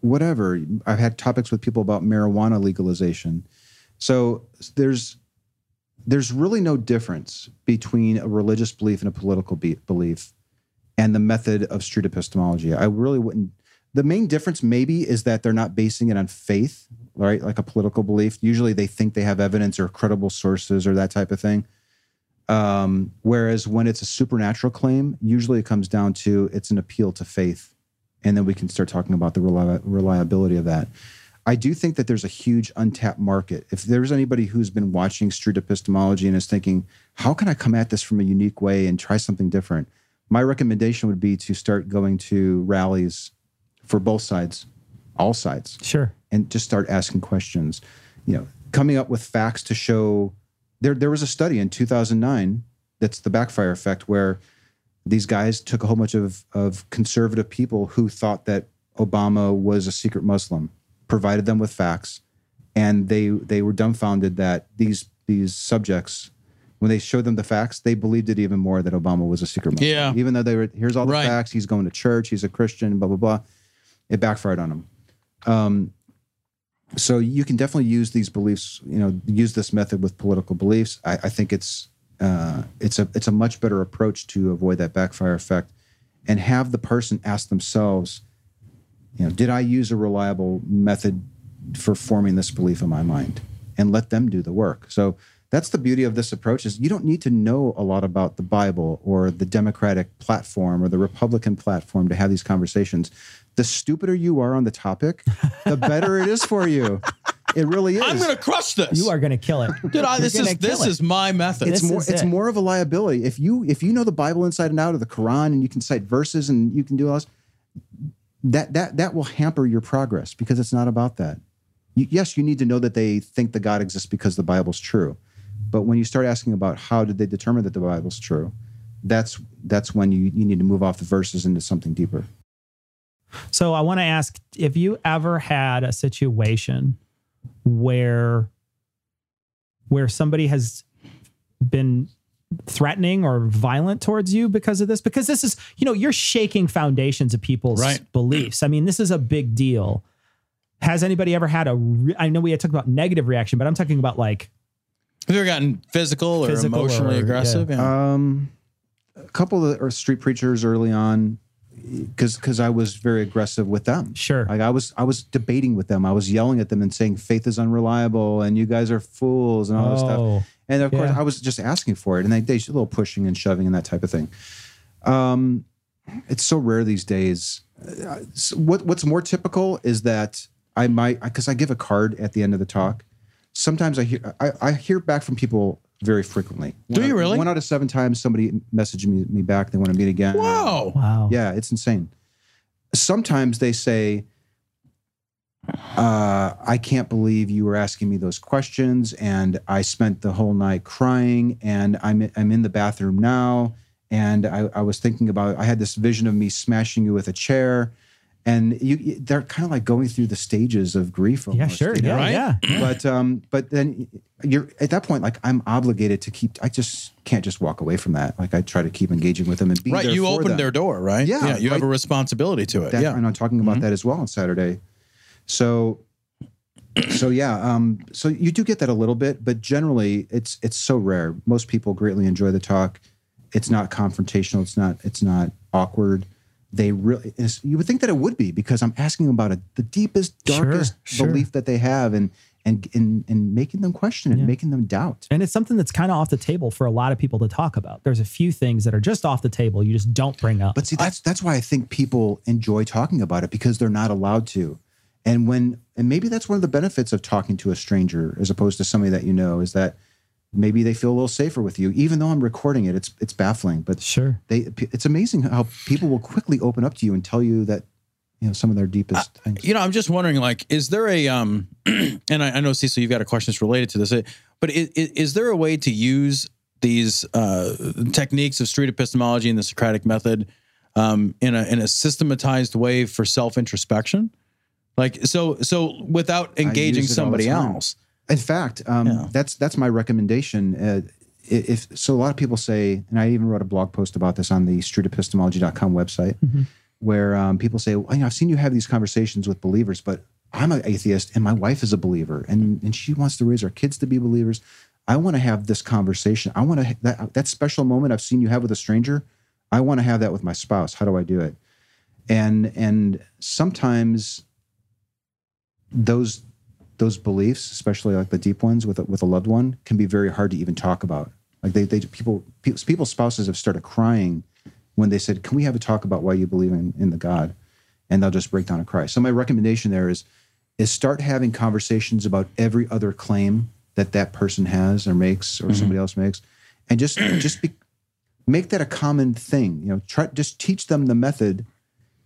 whatever. I've had topics with people about marijuana legalization. So there's there's really no difference between a religious belief and a political be- belief and the method of street epistemology. I really wouldn't. The main difference maybe is that they're not basing it on faith, right? Like a political belief. Usually they think they have evidence or credible sources or that type of thing. Um, whereas when it's a supernatural claim, usually it comes down to it's an appeal to faith. And then we can start talking about the reli- reliability of that. I do think that there's a huge untapped market. If there's anybody who's been watching street epistemology and is thinking, how can I come at this from a unique way and try something different? My recommendation would be to start going to rallies for both sides, all sides, Sure. and just start asking questions. You know, coming up with facts to show. There, there was a study in 2009 that's the backfire effect, where these guys took a whole bunch of, of conservative people who thought that Obama was a secret Muslim, provided them with facts, and they they were dumbfounded that these these subjects, when they showed them the facts, they believed it even more that Obama was a secret Muslim. Yeah. Even though they were here's all the Right. facts, he's going to church, he's a Christian, blah blah blah. It backfired on him. Um, so you can definitely use these beliefs, you know, use this method with political beliefs. I, I think it's uh, it's a it's a much better approach to avoid that backfire effect, and have the person ask themselves, you know, did I use a reliable method for forming this belief in my mind, and let them do the work. So that's the beauty of this approach is you don't need to know a lot about the Bible or the Democratic platform or the Republican platform to have these conversations. The stupider you are on the topic, the better it is for you. It really is. I'm going to crush this. You are going to kill it. Dude, I, this is this it. is my method. it's This more it's it. more of a liability if you if you know the bible inside and out of the quran and you can cite verses and you can do all this that that that will hamper your progress because it's not about that yes you need to know that they think the god exists because the bible's true but when you start asking about how did they determine that the bible's true that's that's when you you need to move off the verses into something deeper So I want to ask if you ever had a situation where where somebody has been threatening or violent towards you because of this because this is you know you're shaking foundations of people's Right. beliefs. I mean this is a big deal. Has anybody ever had a re- I know we had talked about negative reaction but I'm talking about like Have you ever gotten physical or Physical emotionally or- aggressive? Yeah. Um, a couple of the street preachers early on, because because I was very aggressive with them. Sure. like I was I was debating with them. I was yelling at them and saying faith is unreliable and you guys are fools and all this Oh, stuff. And of course, yeah. I was just asking for it, and they they a little pushing and shoving and that type of thing. Um, it's so rare these days. Uh, so what what's more typical is that I might because I give a card at the end of the talk. Sometimes I hear I, I hear back from people very frequently. Do One you out- really? One out of seven times somebody messaged me, me back. They want to meet again. Whoa. wow. Yeah, it's insane. Sometimes they say, uh, I can't believe you were asking me those questions, and I spent the whole night crying, and I'm I'm in the bathroom now, and I, I was thinking about I had this vision of me smashing you with a chair, and you, you- they're kind of like going through the stages of grief. Yeah, sure. you know? Yeah, Right? yeah. But um, but then you're at that point, like I'm obligated to keep. I just can't just walk away from that. Like I try to keep engaging with them and be Right. there You for opened them. their door, right? Yeah, You have a responsibility to it. That, yeah. and I'm talking about that as well on Saturday. So, so yeah, um, so you do get that a little bit, but generally, it's it's so rare. Most people greatly enjoy the talk. It's not confrontational. It's not it's not awkward. They really you would think that it would be because I'm asking about a, the deepest, darkest sure. belief that they have, and and and and making them question it, Yeah. making them doubt. And it's something that's kind of off the table for a lot of people to talk about. There's a few things that are just off the table you just don't bring up. But see, that's that's why I think people enjoy talking about it because they're not allowed to. And when and maybe that's one of the benefits of talking to a stranger as opposed to somebody that you know is that maybe they feel a little safer with you. Even though I'm recording it, it's it's baffling. But sure. they it's amazing how people will quickly open up to you and tell you that you know some of their deepest things. You know, I'm just wondering, like, is there a um, and I, I know Cecil, you've got a question that's related to this, uh, but is, is there a way to use these uh, techniques of street epistemology and the Socratic method um, in a in a systematized way for self introspection? Like, so so without engaging somebody else. In fact, um, Yeah. that's that's my recommendation. Uh, if so, a lot of people say, and I even wrote a blog post about this on the streetepistemology.com website, where um, people say, well, you know, I've seen you have these conversations with believers, but I'm an atheist and my wife is a believer, and and she wants to raise our kids to be believers. I want to have this conversation. I want to that that special moment I've seen you have with a stranger. I want to have that with my spouse. How do I do it? And and sometimes those those beliefs, especially like the deep ones with a, with a loved one, can be very hard to even talk about. Like they, they people, people, people's spouses have started crying when they said, "Can we have a talk about why you believe in, in the God?" And they'll just break down and cry. So my recommendation there is is start having conversations about every other claim that that person has or makes or mm-hmm. somebody else makes, and just just be, make that a common thing. You know, try just teach them the method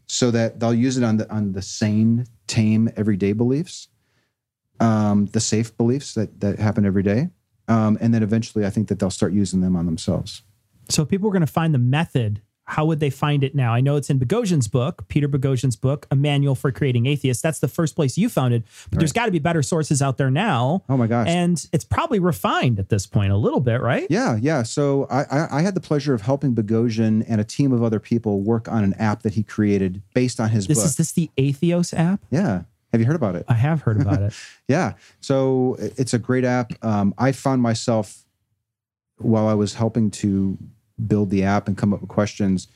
so that they'll use it on the on the sane, tame, everyday beliefs um, the safe beliefs that that happen every day, um, and then eventually, I think that they'll start using them on themselves. So if people are going to find the method, how would they find it now? I know it's in Boghossian's book, Peter Boghossian's book, A Manual for Creating Atheists. That's the first place you found it. But there's got to be better sources out there now. Oh my gosh! And it's probably refined at this point a little bit, right? yeah, yeah. So I, I, I had the pleasure of helping Boghossian and a team of other people work on an app that he created based on his This book. is this the Atheos app? yeah. Have you heard about it? I have heard about it. Yeah. So it's a great app. Um, I found myself while I was helping to build the app and come up with questions.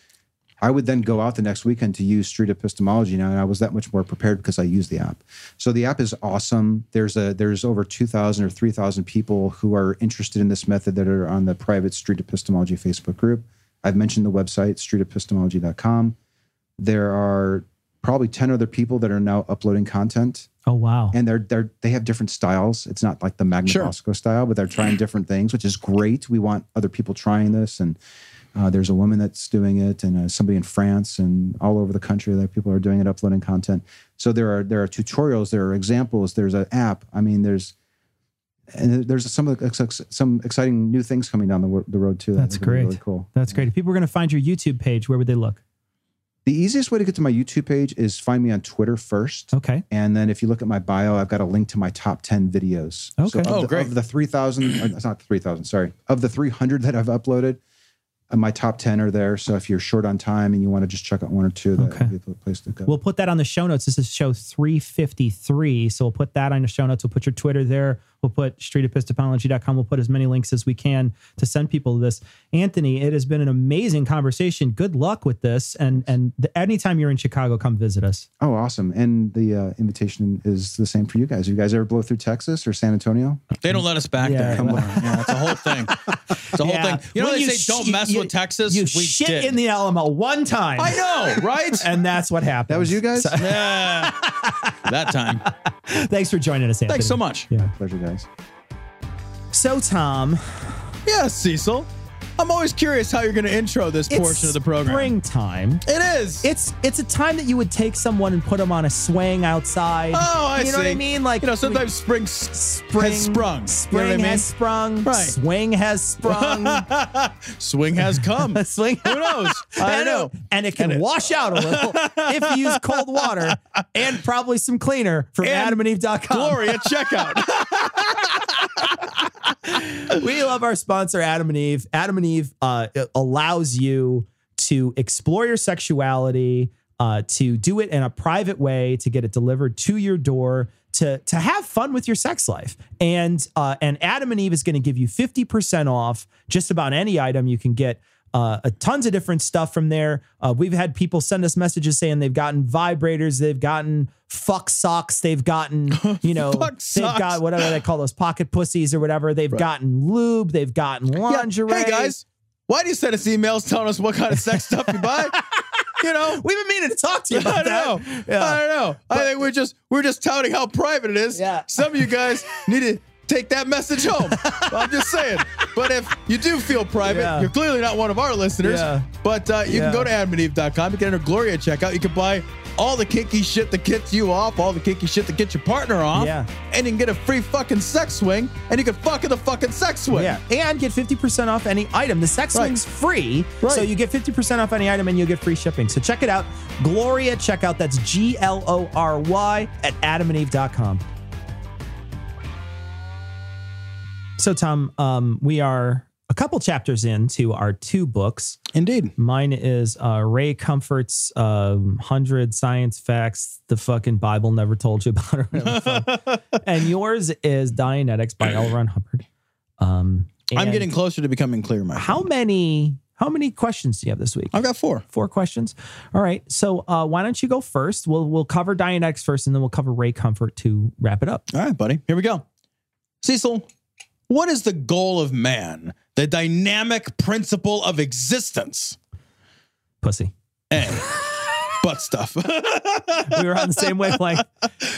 I would then go out the next weekend to use street epistemology now, and I was that much more prepared because I used the app. So the app is awesome. There's a there's over two thousand or three thousand people who are interested in this method that are on the private street epistemology Facebook group. I've mentioned the website streetepistemology.com. There are probably ten other people that are now uploading content Oh wow. and they're they're they have different styles. It's not like the Magna Sure. Bosco style, but they're trying different things, which is great. We want other people trying this, and uh, there's a woman that's doing it, and uh, somebody in France, and all over the country that people are doing it, uploading content. So there are there are tutorials, there are examples, there's an app. I mean, there's and there's some of the, ex- some exciting new things coming down the, the road too. that That's are gonna be great. Really cool. That's great. If people were going to find your YouTube page, where would they look? The easiest way to get to my YouTube page is find me on Twitter first. Okay. And then if you look at my bio, I've got a link to my top 10 videos. Okay. of Oh, the, great. Of the 3,000, or it's not 3,000, sorry. Of the 300 that I've uploaded, uh, my top 10 are there. So if you're short on time and you want to just check out one or two, that Okay. would be the place to go. We'll put that on the show notes. This is show 353. So we'll put that on the show notes. We'll put your Twitter there. We'll put streetepistemology.com. We'll put as many links as we can to send people to this. Anthony, it has been an amazing conversation. Good luck with this. And and the, anytime you're in Chicago, come visit us. oh, awesome. And the uh, invitation is the same for you guys. You guys ever blow through Texas or San Antonio? They don't let us back Yeah. there. Come anymore. Yeah, it's a whole thing. It's a whole Yeah. thing. You know When they you say sh- don't mess you- with Texas. You we shit did. in the Alamo one time. I know, right? And that's what happened. That was you guys? yeah. that time. Thanks for joining us, Anthony. Thanks so much. Yeah. Pleasure, guys. So, Tom, Yeah, Cecil. I'm always curious how you're going to intro this it's portion of the program. springtime. It is. It's it's a time that you would take someone and put them on a swing outside. oh, I you know what I mean? Like you know, sometimes spring spring has sprung. You Spring know what I mean? has sprung. Right. Swing has sprung. swing has come. swing. Who knows? I don't know. And it can And it- wash out a little if you use cold water and probably some cleaner from And AdamandEve.com. Glory at checkout. We love our sponsor, Adam and Eve. Adam and Eve uh, allows you to explore your sexuality, uh, to do it in a private way, to get it delivered to your door, to to have fun with your sex life. And uh, and Adam and Eve is going to give you fifty percent off just about any item you can get. Uh, a tons of different stuff from there. Uh, we've had people send us messages saying they've gotten vibrators, they've gotten fuck socks, they've gotten, you know, they've socks. got whatever they call those pocket pussies or whatever. They've gotten lube, they've gotten lingerie. Hey guys, why do you send us emails telling us what kind of sex stuff you buy? You know, we've been meaning to talk to you I about don't that. know. Yeah. I don't know. I think we're just we're just touting how private it is. Yeah. Some of you guys need to take that message home. I'm just saying. But if you do feel private, Yeah. you're clearly not one of our listeners. Yeah. But uh, you Yeah. can go to adamandeve.com. You can enter Glory at checkout. You can buy all the kinky shit that gets you off, all the kinky shit that gets your partner off. Yeah. And you can get a free fucking sex swing and you can fuck in the fucking sex swing. Yeah, and get 50% off any item. The sex Right. swing's free, Right. so you get 50% off any item and you'll get free shipping. So check it out. Glory at checkout. That's G L O R Y at adamandeve.com. So, Tom, um, we are a couple chapters into our two books. Indeed. Mine is uh, Ray Comfort's um, 100 Science Facts the fucking Bible never told you about. Or whatever the fuck. and yours is Dianetics by L. Ron Hubbard. Um, I'm getting closer to becoming clear, my How friend. many how many questions do you have this week? I've got four. Four questions. All right. So uh, why don't you go first? We'll we'll cover Dianetics first, and then we'll cover Ray Comfort to wrap it up. All right, buddy. Here we go. Cecil, what is the goal of man? The dynamic principle of existence? Pussy. A. Butt stuff. We were on the same wavelength.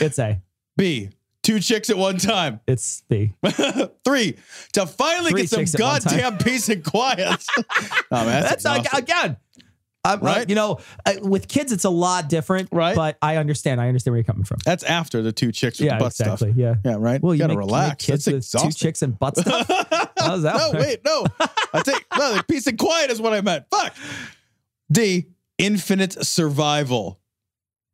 It's A. B. Two chicks at one time. It's B. Three. To finally Three get some chicks at one time. goddamn peace and quiet. oh, man, That's like, exhausting. again. I'm, Right? you know, uh, with kids, it's a lot different. Right. But I understand. I understand where you're coming from. That's after the two chicks with yeah, the butt exactly. stuff. Yeah. Yeah, right. Well, you gotta make, you relax. kids That's with exhausting. two chicks and butt stuff. How's that? no, work? wait, no. I take no. the Peace and quiet is what I meant. Fuck. D. Infinite survival.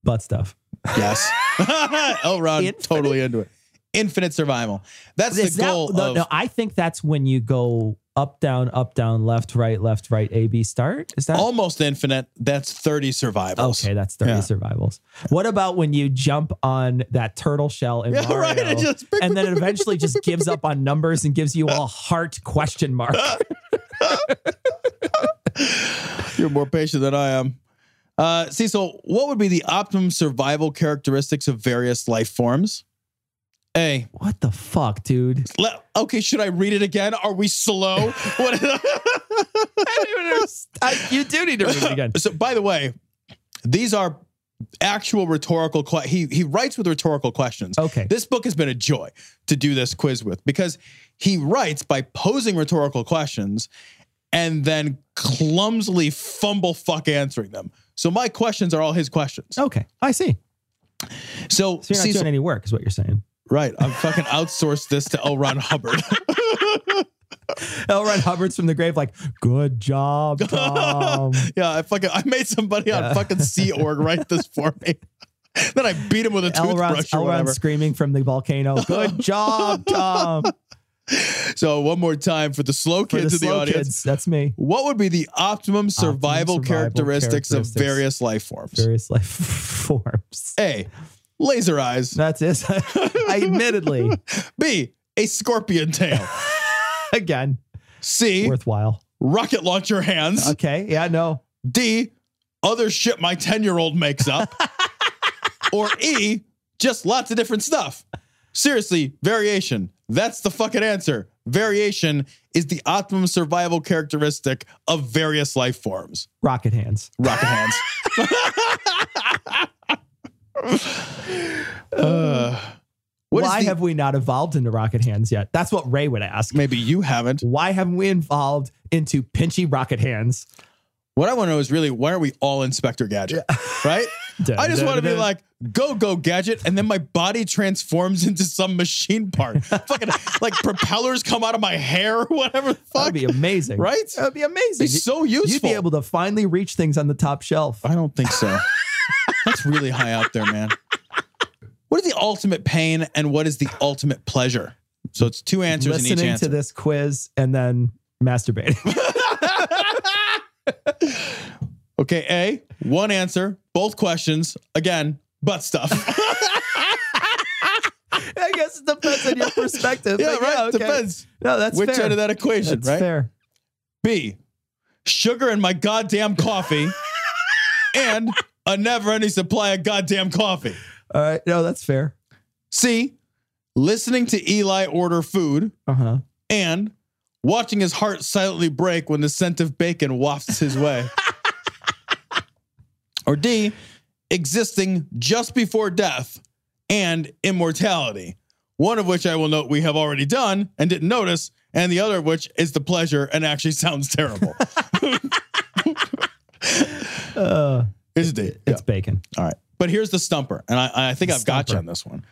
Butt stuff. Yes. L. Ron Infinite? totally into it. Infinite survival. That's Is the that- goal no, of. no, I think that's when you go up, down, up, down, left, right, left, right, A, B, start. Is that almost infinite. That's 30 survivals. okay? That's 30 Yeah. survivals. What about when you jump on that turtle shell in Yeah, Mario, right, it just- and then eventually just gives up on numbers and gives you a heart question mark? You're more patient than I am. Uh, Cecil, what would be the optimum survival characteristics of various life forms? A. what the fuck, dude? Le- okay, should I read it again? Are we slow? what? I, you do need to read it again. so, by the way, these are actual rhetorical. Que- he he writes with rhetorical questions. Okay. This book has been a joy to do this quiz with because he writes by posing rhetorical questions and then clumsily fumble fuck answering them. So my questions are all his questions. Okay, I see. So, So you're not Cecil- doing any work, is what you're saying. Right, I'm fucking outsourced this to L. Ron Hubbard. L. Ron Hubbard's from the grave, like, good job, Tom. yeah, I fucking I made somebody on fucking Sea Org write this for me. then I beat him with a L. toothbrush Ron's, or L. whatever. Screaming from the volcano. Good job, Tom. So one more time for the slow kids the of the slow audience. kids, that's me. What would be the optimum survival, survival characteristics, of various life forms? Various life forms. A. Laser eyes. That's it. I admittedly, B. A scorpion tail. again, C. worthwhile. Rocket launcher hands. Okay. Yeah, no. D. Other shit my 10 year old makes up. or E. Just lots of different stuff. Seriously, variation. That's the fucking answer. Variation is the optimum survival characteristic of various life forms. Rocket hands. Rocket hands. Uh, Why the- have we not evolved into rocket hands yet? That's what Ray would ask. maybe you haven't. Why haven't we evolved into pinchy rocket hands? What I want to know is really why are we all Inspector Gadget? Right? I just want to be like, go, go, gadget. And then my body transforms into some machine part. Fucking like propellers come out of my hair or whatever the fuck. That'd be amazing. Right? That'd be amazing. Be so useful. You'd be able to finally reach things on the top shelf. I don't think so. That's really high out there, man. What is the ultimate pain and what is the ultimate pleasure? So it's two answers in each Listening answer. to this quiz and then masturbating. Okay, A, one answer, both questions. Again, butt stuff. I guess it depends on your perspective. yeah, right. okay. Depends. No, that's Which fair. end of that equation, That's right? fair. B, sugar in my goddamn coffee and a never ending supply of goddamn coffee. All right. No, that's fair. C, listening to Eli order food Uh huh. and watching his heart silently break when the scent of bacon wafts his way. or D, existing just before death and immortality. One of which I will note we have already done and didn't notice, and the other of which is the pleasure and actually sounds terrible. Uh, Is D. it's bacon. All right. But here's the stumper, and I, I think I've got you Stumper. on this one.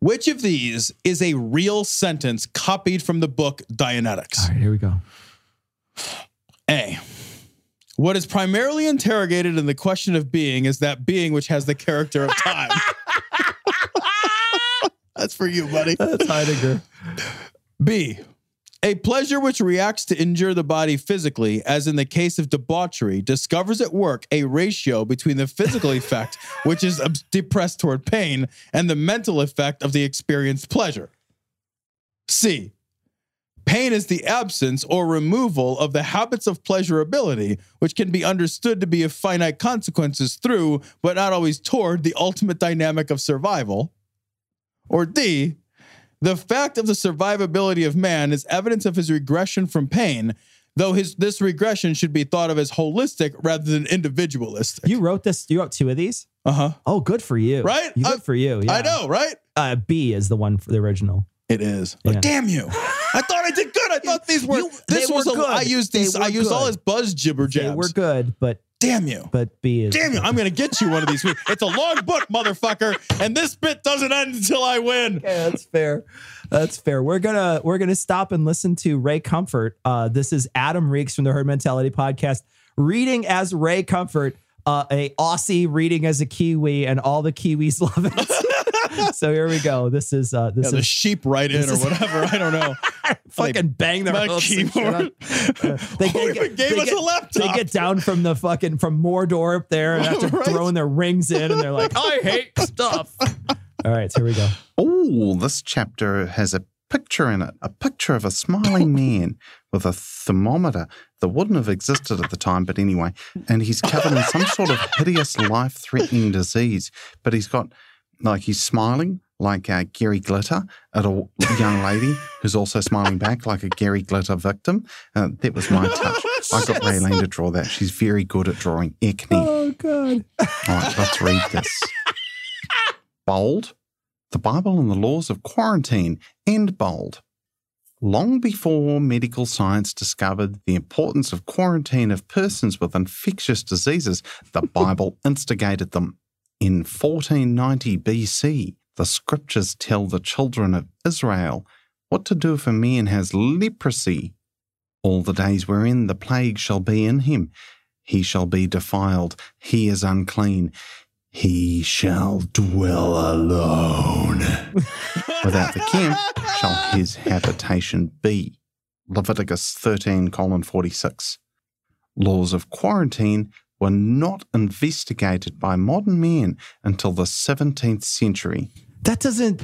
Which of these is a real sentence copied from the book Dianetics? All right, here we go. A. What is primarily interrogated in the question of being is that being which has the character of time. That's for you, buddy. That's Heidegger. B. A pleasure which reacts to injure the body physically, as in the case of debauchery, discovers at work a ratio between the physical effect, which is depressed toward pain, and the mental effect of the experienced pleasure. C. Pain is the absence or removal of the habits of pleasurability, which can be understood to be of finite consequences through, but not always toward, the ultimate dynamic of survival. Or D. The fact of the survivability of man is evidence of his regression from pain, though his this regression should be thought of as holistic rather than individualistic. You wrote this. You wrote two of these. Uh huh. Oh, good for you. Right? You good I- for you. Yeah. I know, right? Uh, B is the one for the original. It is. Yeah. But damn you! I thought I did good. I thought these were. You- this they was were a. good. I used these. I used all good. his buzz jibber They jabs. were good, but Damn you! but B is. Damn you! I'm gonna get you one of these weeks. It's a long book, motherfucker, and this bit doesn't end until I win. Okay, that's fair. That's fair. We're gonna we're gonna stop and listen to Ray Comfort. Uh, this is Adam Reeks from the Herd Mentality Podcast reading as Ray Comfort, uh, a Aussie reading as a Kiwi, and all the Kiwis love it. so here we go. This is uh, this Yeah, the is sheep right in or whatever. I don't know. fucking bang their My hooves keyboard. Uh, they, Who even gave they us a laptop? They get down from the fucking from Mordor up there and after Right. throwing their rings in, and they're like, "I hate stuff." All right, so here we go. Oh, this chapter has a picture in it, a picture of a smiling man with a thermometer that wouldn't have existed at the time, but anyway. And he's covered in some sort of hideous life threatening disease, but he's got, like, he's smiling like uh, Gary Glitter at a young lady who's also smiling back like a Gary Glitter victim. Uh, that was my touch. I got Raylene to draw that. She's very good at drawing acne. Oh god. All right, let's read this. Bold, the Bible and the laws of quarantine, end bold. Long before medical science discovered the importance of quarantine of persons with infectious diseases, the Bible instigated them. In 1490 BC, the scriptures tell the children of Israel what to do if a man has leprosy. All the days wherein the plague shall be in him, he shall be defiled, he is unclean, he shall dwell alone. Without the camp shall his habitation be. Leviticus 13, colon 46. Laws of quarantine were not investigated by modern men until the 17th century. That doesn't.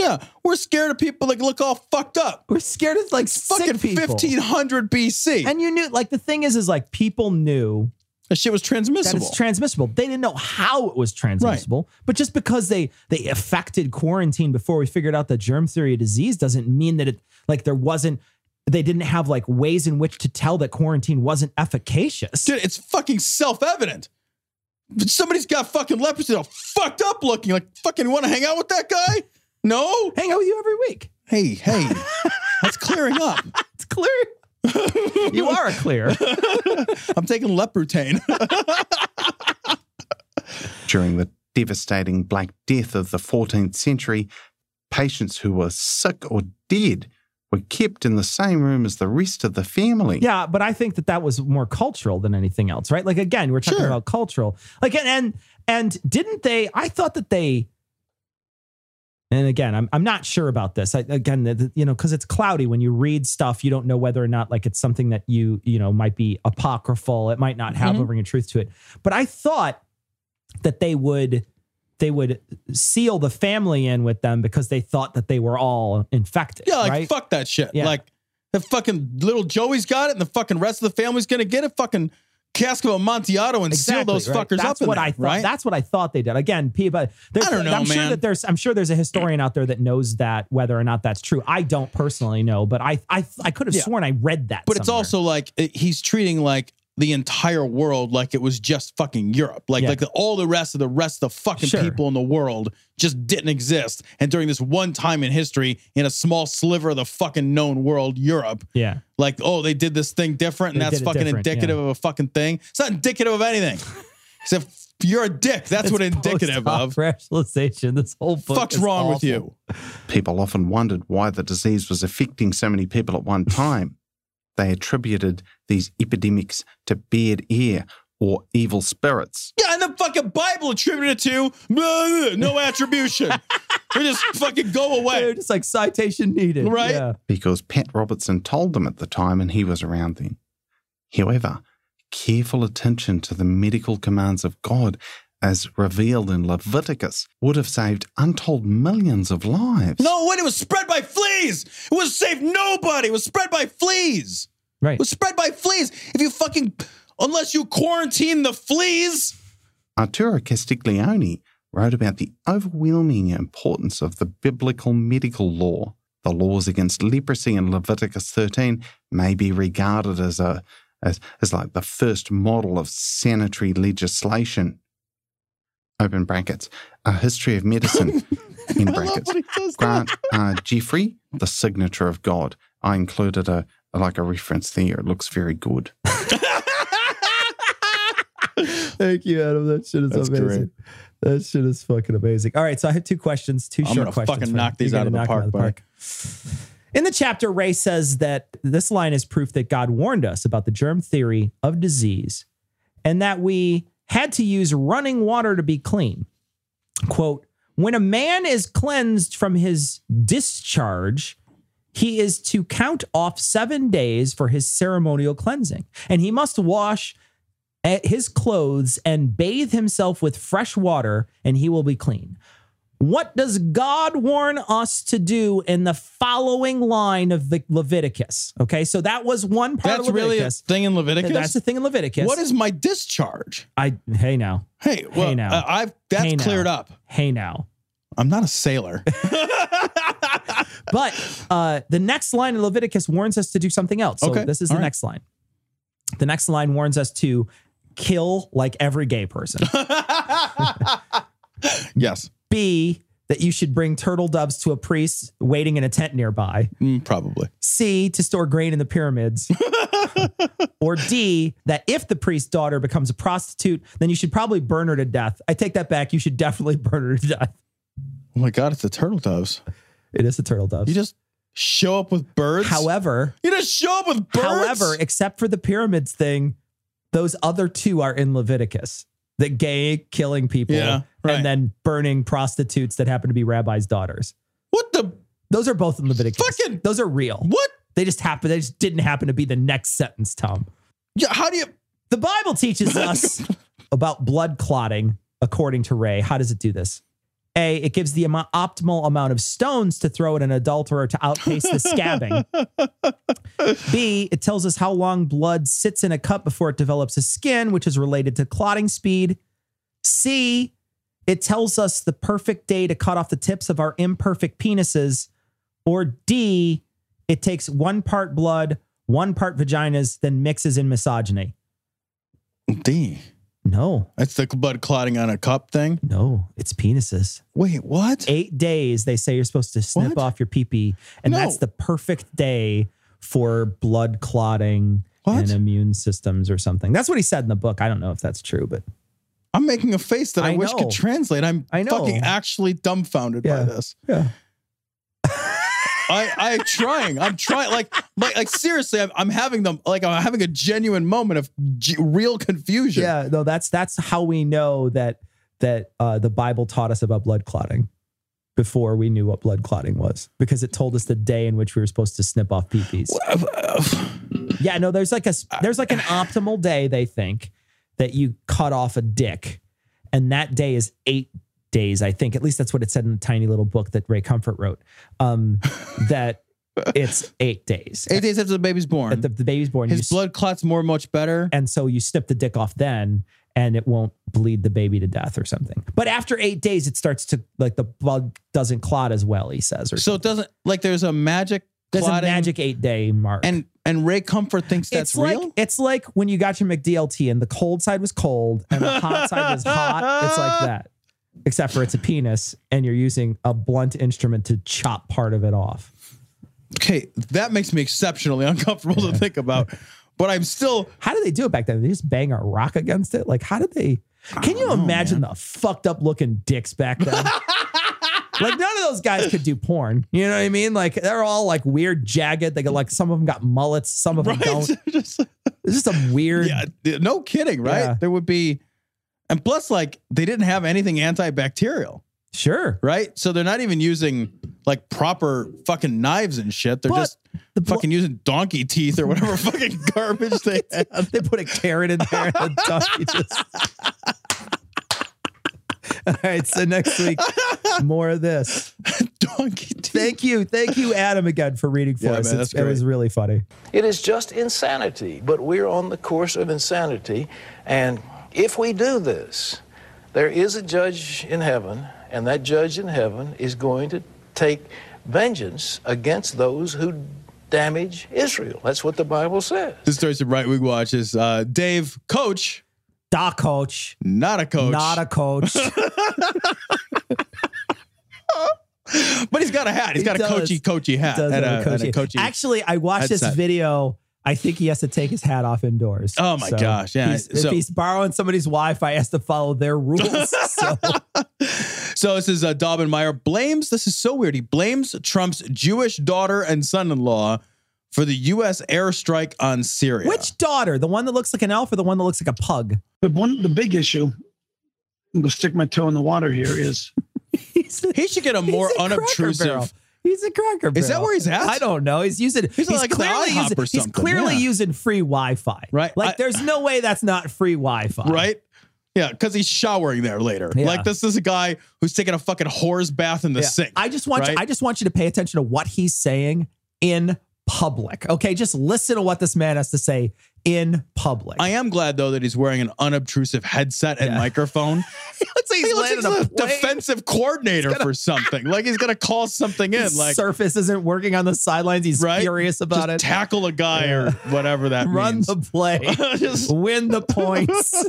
Yeah, we're scared of people that look all fucked up. We're scared of like Fucking sick people. 1500 BC. And you knew, like, the thing is, is like people knew that shit was that transmissible. it's transmissible. They didn't know how it was transmissible, but just because they they affected quarantine before we figured out the germ theory of disease doesn't mean that it like there wasn't. They didn't have like ways in which to tell that quarantine wasn't efficacious. Dude, it's fucking self-evident. If somebody's got fucking leprosy, all fucked up looking. Like, fucking want to hang out with that guy? No? Hang out with you every week. Hey, hey, that's clearing up. It's clear. you are a clear. I'm taking Leprutane. During the devastating Black Death of the 14th century, patients who were sick or dead were kept in the same room as the rest of the family. Yeah, but I think that that was more cultural than anything else, right? Like again, we're talking Sure. about cultural. Like and and and didn't they? I thought that they. And again, I'm I'm not sure about this. I, again, the, the- you know, because it's cloudy when you read stuff, you don't know whether or not like it's something that you you know might be apocryphal. It might not have Mhm. a ring of truth to it. But I thought that they would they would seal the family in with them because they thought that they were all infected. yeah, like, right? fuck that shit. Yeah. Like, the fucking little Joey's got it and the fucking rest of the family's to get it. fucking cask of Amontillado and seal those right? fuckers That's up in what there, I thought. right? That's what I thought they did. Again, people. There's, I don't know, I'm sure that there's. I'm sure there's a historian out there that knows that whether or not that's true. I don't personally know, but I I I could have Yeah. sworn I read that. But it's also like he's treating like the entire world like it was just fucking Europe. Like Yeah. like the, all the rest of the rest of the fucking Sure. people in the world just didn't exist. And during this one time in history, in a small sliver of the fucking known world, Europe, yeah. like oh they did this thing different, and They that's fucking indicative yeah. of a fucking thing. It's not indicative of anything. Except you're a dick. That's what indicative of. rationalization. This whole book Fuck's is wrong with you? People often wondered why the disease was affecting so many people at one time. They attributed these epidemics to beard ear or evil spirits. Yeah, and the fucking Bible attributed it to blah, no attribution. they just fucking go They're away. just like citation needed. Right. Yeah. because Pat Robertson told them at the time and he was around then. However, careful attention to the medical commands of God as revealed in Leviticus would have saved untold millions of lives. No, when it was spread by fleas. It was saved nobody. It was spread by fleas. Right. It was spread by fleas. If you fucking, unless you quarantine the fleas. Arturo Castiglioni wrote about the overwhelming importance of the biblical medical law. The laws against leprosy in Leviticus 13 may be regarded as a as, as like the first model of sanitary legislation. Open brackets. A history of medicine. in I love brackets. he does. Grant uh, Jeffrey, the signature of God. I included a like a reference there. It looks very good. Thank you, Adam. That shit is That's amazing. That shit is fucking amazing. All right, so I have two questions, two I'm short gonna questions. fucking knock these out of gonna the knock them park, In the chapter, Ray says that this line is proof that God warned us about the germ theory of disease and that we had to use running water to be clean. Quote, when a man is cleansed from his discharge, he is to count off seven days for his ceremonial cleansing, and he must wash his clothes and bathe himself with fresh water, and he will be clean. What does God warn us to do in the following line of the Leviticus? Okay, so that was one part That's of really a thing in Leviticus. That's the thing in Leviticus. What is my discharge? I? Hey now, Hey, well, hey now. uh, I've that's Hey now. cleared up. hey now. I'm not a sailor. But uh, the next line in Leviticus warns us to do something else. So Okay, this is the all right. next line. The next line warns us to kill like every gay person. yes, B, that you should bring turtle doves to a priest waiting in a tent nearby. Mm, probably. C, to store grain in the pyramids. or D, that if the priest's daughter becomes a prostitute, then you should probably burn her to death. I take that back. You should definitely burn her to death. Oh my god, it's the turtle doves. It is the turtle doves. You just show up with birds. However, you just show up with birds. However, except for the pyramids thing, those other two are in Leviticus. The gay killing people Yeah, right. and then burning prostitutes that happen to be rabbis' daughters. what the Those are both in Leviticus. Fucking- those are real. what? They just happen. They just didn't happen to be the next sentence, Tom. Yeah, how do you? The Bible teaches us about blood clotting, according to Ray. How does it do this? A, it gives the amo- optimal amount of stones to throw at an adulterer to outpace the scabbing. B, it tells us how long blood sits in a cup before it develops a skin, which is related to clotting speed. C, it tells us the perfect day to cut off the tips of our imperfect penises. Or D, it takes one part blood, one part vaginas, then mixes in misogyny. D. No, That's the blood clotting on a cup thing. no, it's penises. Wait, what? Eight days, they say you're supposed to snip What? off your pee pee, and No. that's the perfect day for blood clotting What? and immune systems or something. That's what he said in the book. I don't know if that's true, but I'm making a face that I, I wish know. could translate. I'm I know. fucking actually dumbfounded Yeah. by this. yeah. I I'm trying. I'm trying. Like like like seriously, I'm, I'm having them like I'm having a genuine moment of g- real confusion. Yeah, no, that's that's how we know that that uh, the Bible taught us about blood clotting before we knew what blood clotting was because it told us the day in which we were supposed to snip off peepees. Yeah, no, there's like a there's like an optimal day they think that you cut off a dick, and that day is eight days. I think at least that's what it said in the tiny little book that Ray Comfort wrote. Um, that it's eight days. Eight days after the baby's born, the, the baby's born. his blood clots more much better. and so you snip the dick off then and it won't bleed the baby to death or something but after eight days it starts to like the blood doesn't clot as well he says or So so it doesn't like there's a magic there's a magic eight day mark and and Ray Comfort thinks that's it's like real. it's like when you got your mcdlt and the cold side was cold and the hot side was hot it's like that except for it's a penis and you're using a blunt instrument to chop part of it off Okay, that makes me exceptionally uncomfortable to think about. But I'm still how did they do it back then? Did they just bang a rock against it? Like, how did they? Can you imagine the fucked up looking dicks back then? like none of those guys could do porn. You know what I mean? Like they're all like weird, jagged. They got like some of them got mullets, some of them don't. Just- It's just some weird. yeah, no kidding, right? Yeah. There would be, and plus, like they didn't have anything antibacterial, Sure. right? So they're not even using like proper fucking knives and shit. They're But just the bl- fucking using donkey teeth or whatever fucking garbage they had. They put a carrot in there and the donkey just. All right, so next week, more of this. donkey teeth. Thank you, thank you, Adam, again for reading for Yeah, us. man, It's- that's it was really funny. It is just insanity, but we're on the course of insanity. And if we do this, there is a judge in heaven, and that judge in heaven is going to take vengeance against those who damage Israel. That's what the Bible says. This story's from Right Wing Watch is uh, Dave, coach, Doc coach, not a coach, not a coach. but he's got a hat. He's He got a coachy, coachy hat does and, have a, a and a coachy- coachy. Actually, I watched this video. I think he has to take his hat off indoors. Oh my gosh, yeah. he's- So- if he's borrowing somebody's Wi-Fi, he has to follow their rules. so So this is uh, Daubenmire blames. This is so weird. He blames Trump's Jewish daughter and son-in-law for the U.S. airstrike on Syria. which daughter? The one that looks like an elf or the one that looks like a pug? But one, the big issue, I'm going to stick my toe in the water here, is a, he should get a more a Cracker Barrel. unobtrusive. He's a cracker barrel. Is that where he's at? I don't know. He's using. He's, like clearly using. He's clearly yeah. using free Wi-Fi. Right. Like, I- there's no way that's not free Wi-Fi. Right? Yeah, because he's showering there later. Yeah. Like this is a guy who's taking a fucking whore's bath in the Yeah. sink. I just want right? you, I just want you to pay attention to what he's saying in public. Okay, just listen to what this man has to say in public. I am glad though that he's wearing an unobtrusive headset and Yeah. microphone. he looks like he's he looks landing like a a plane. defensive coordinator for something. Like he's gonna call something in. His Like surface isn't working on the sidelines. He's right? furious about Just it. Tackle a guy or whatever that Run means. the play. Just Win the points.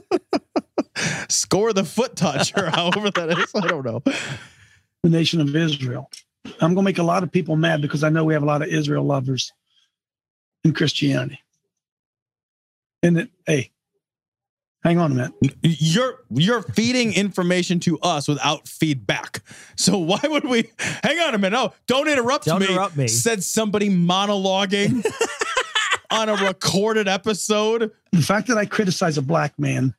score the foot touch or however that is. I don't know. the nation of Israel. I'm going to make a lot of people mad because I know we have a lot of Israel lovers in Christianity. And it, hey, hang on a minute. You're you're feeding information to us without feedback. So why would we hang on a minute? Oh, don't interrupt Don't me. interrupt me. Said somebody monologuing on a recorded episode. The fact that I criticize a black man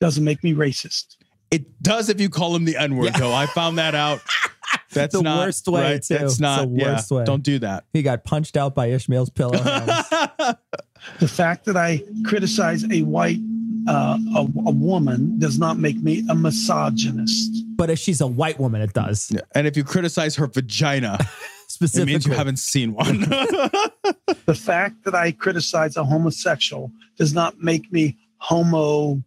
doesn't make me racist. It does if you call him the N-word, Yeah. though. I found that out. That's The not worst way, right. too. That's It's not the worst yeah, way. Don't do that. he got punched out by Ishmael's pillow. hands. The fact that I criticize a white uh, a, a woman does not make me a misogynist. but if she's a white woman, it does. And if you criticize her vagina, specifically, it means you haven't seen one. The fact that I criticize a homosexual does not make me homo.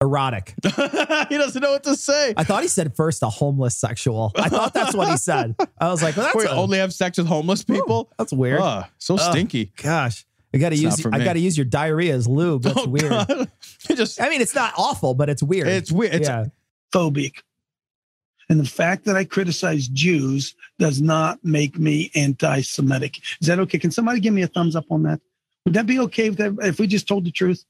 erotic. he doesn't know what to say. I thought he said first a homeless sexual. I thought that's what he said. I was like, well, that's Wait, a- only have sex with homeless people? that's weird. Ugh, so Ugh. stinky. Gosh, I got to It's use I got to use your diarrhea as lube. That's Oh, weird. Just I mean, it's not awful, but it's weird. it's weird. It's, yeah. phobic. And the fact that I criticize Jews does not make me anti Semitic. Is that okay? Can somebody give me a thumbs up on that? Would that be okay if, that, if we just told the truth?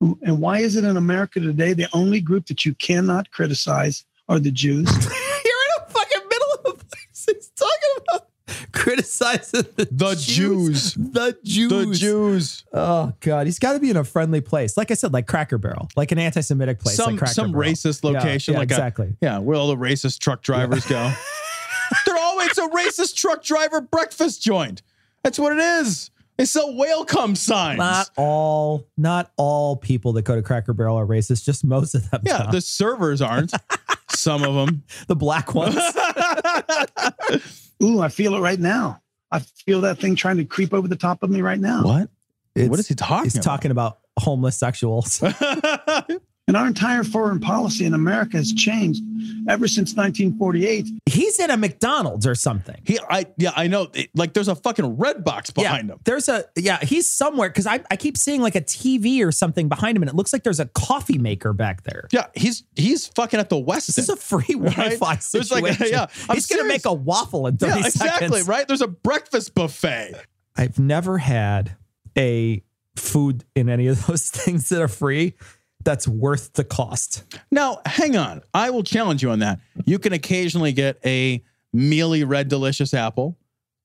And why is it in America today the only group that you cannot criticize are the Jews? You're in a fucking middle of a place. He's talking about criticizing the, The Jews. The Jews. the Jews. Oh God, he's got to be in a friendly place. Like I said, like Cracker Barrel, like an anti-Semitic place. Some like Cracker some Barrel. racist location, yeah, like exactly. a yeah, where all the racist truck drivers go. They're always a racist truck driver breakfast joint. That's what it is. They sell welcome signs. Not all, not all people that go to Cracker Barrel are racist. Just most of them. yeah, Tom. the servers aren't. Some of them. the black ones. Ooh, I feel it right now. I feel that thing trying to creep over the top of me right now. What? It's- what is he talking He's about? talking about homeless sexuals. And our entire foreign policy in America has changed ever since 1948. He's in a McDonald's or something. he, I, yeah, I know. It- like, there's a fucking red box behind yeah, him. There's a yeah, he's somewhere because I, I keep seeing like a TV or something behind him, and it looks like there's a coffee maker back there. Yeah, he's he's fucking at the West. This is a free Wi-Fi There's like- situation. yeah, I'm he's gonna make a waffle in 30 yeah, exactly. seconds. Right? There's a breakfast buffet. I've never had a food in any of those things that are free that's worth the cost. Now, hang on. I will challenge you on that. You can occasionally get a mealy red delicious apple,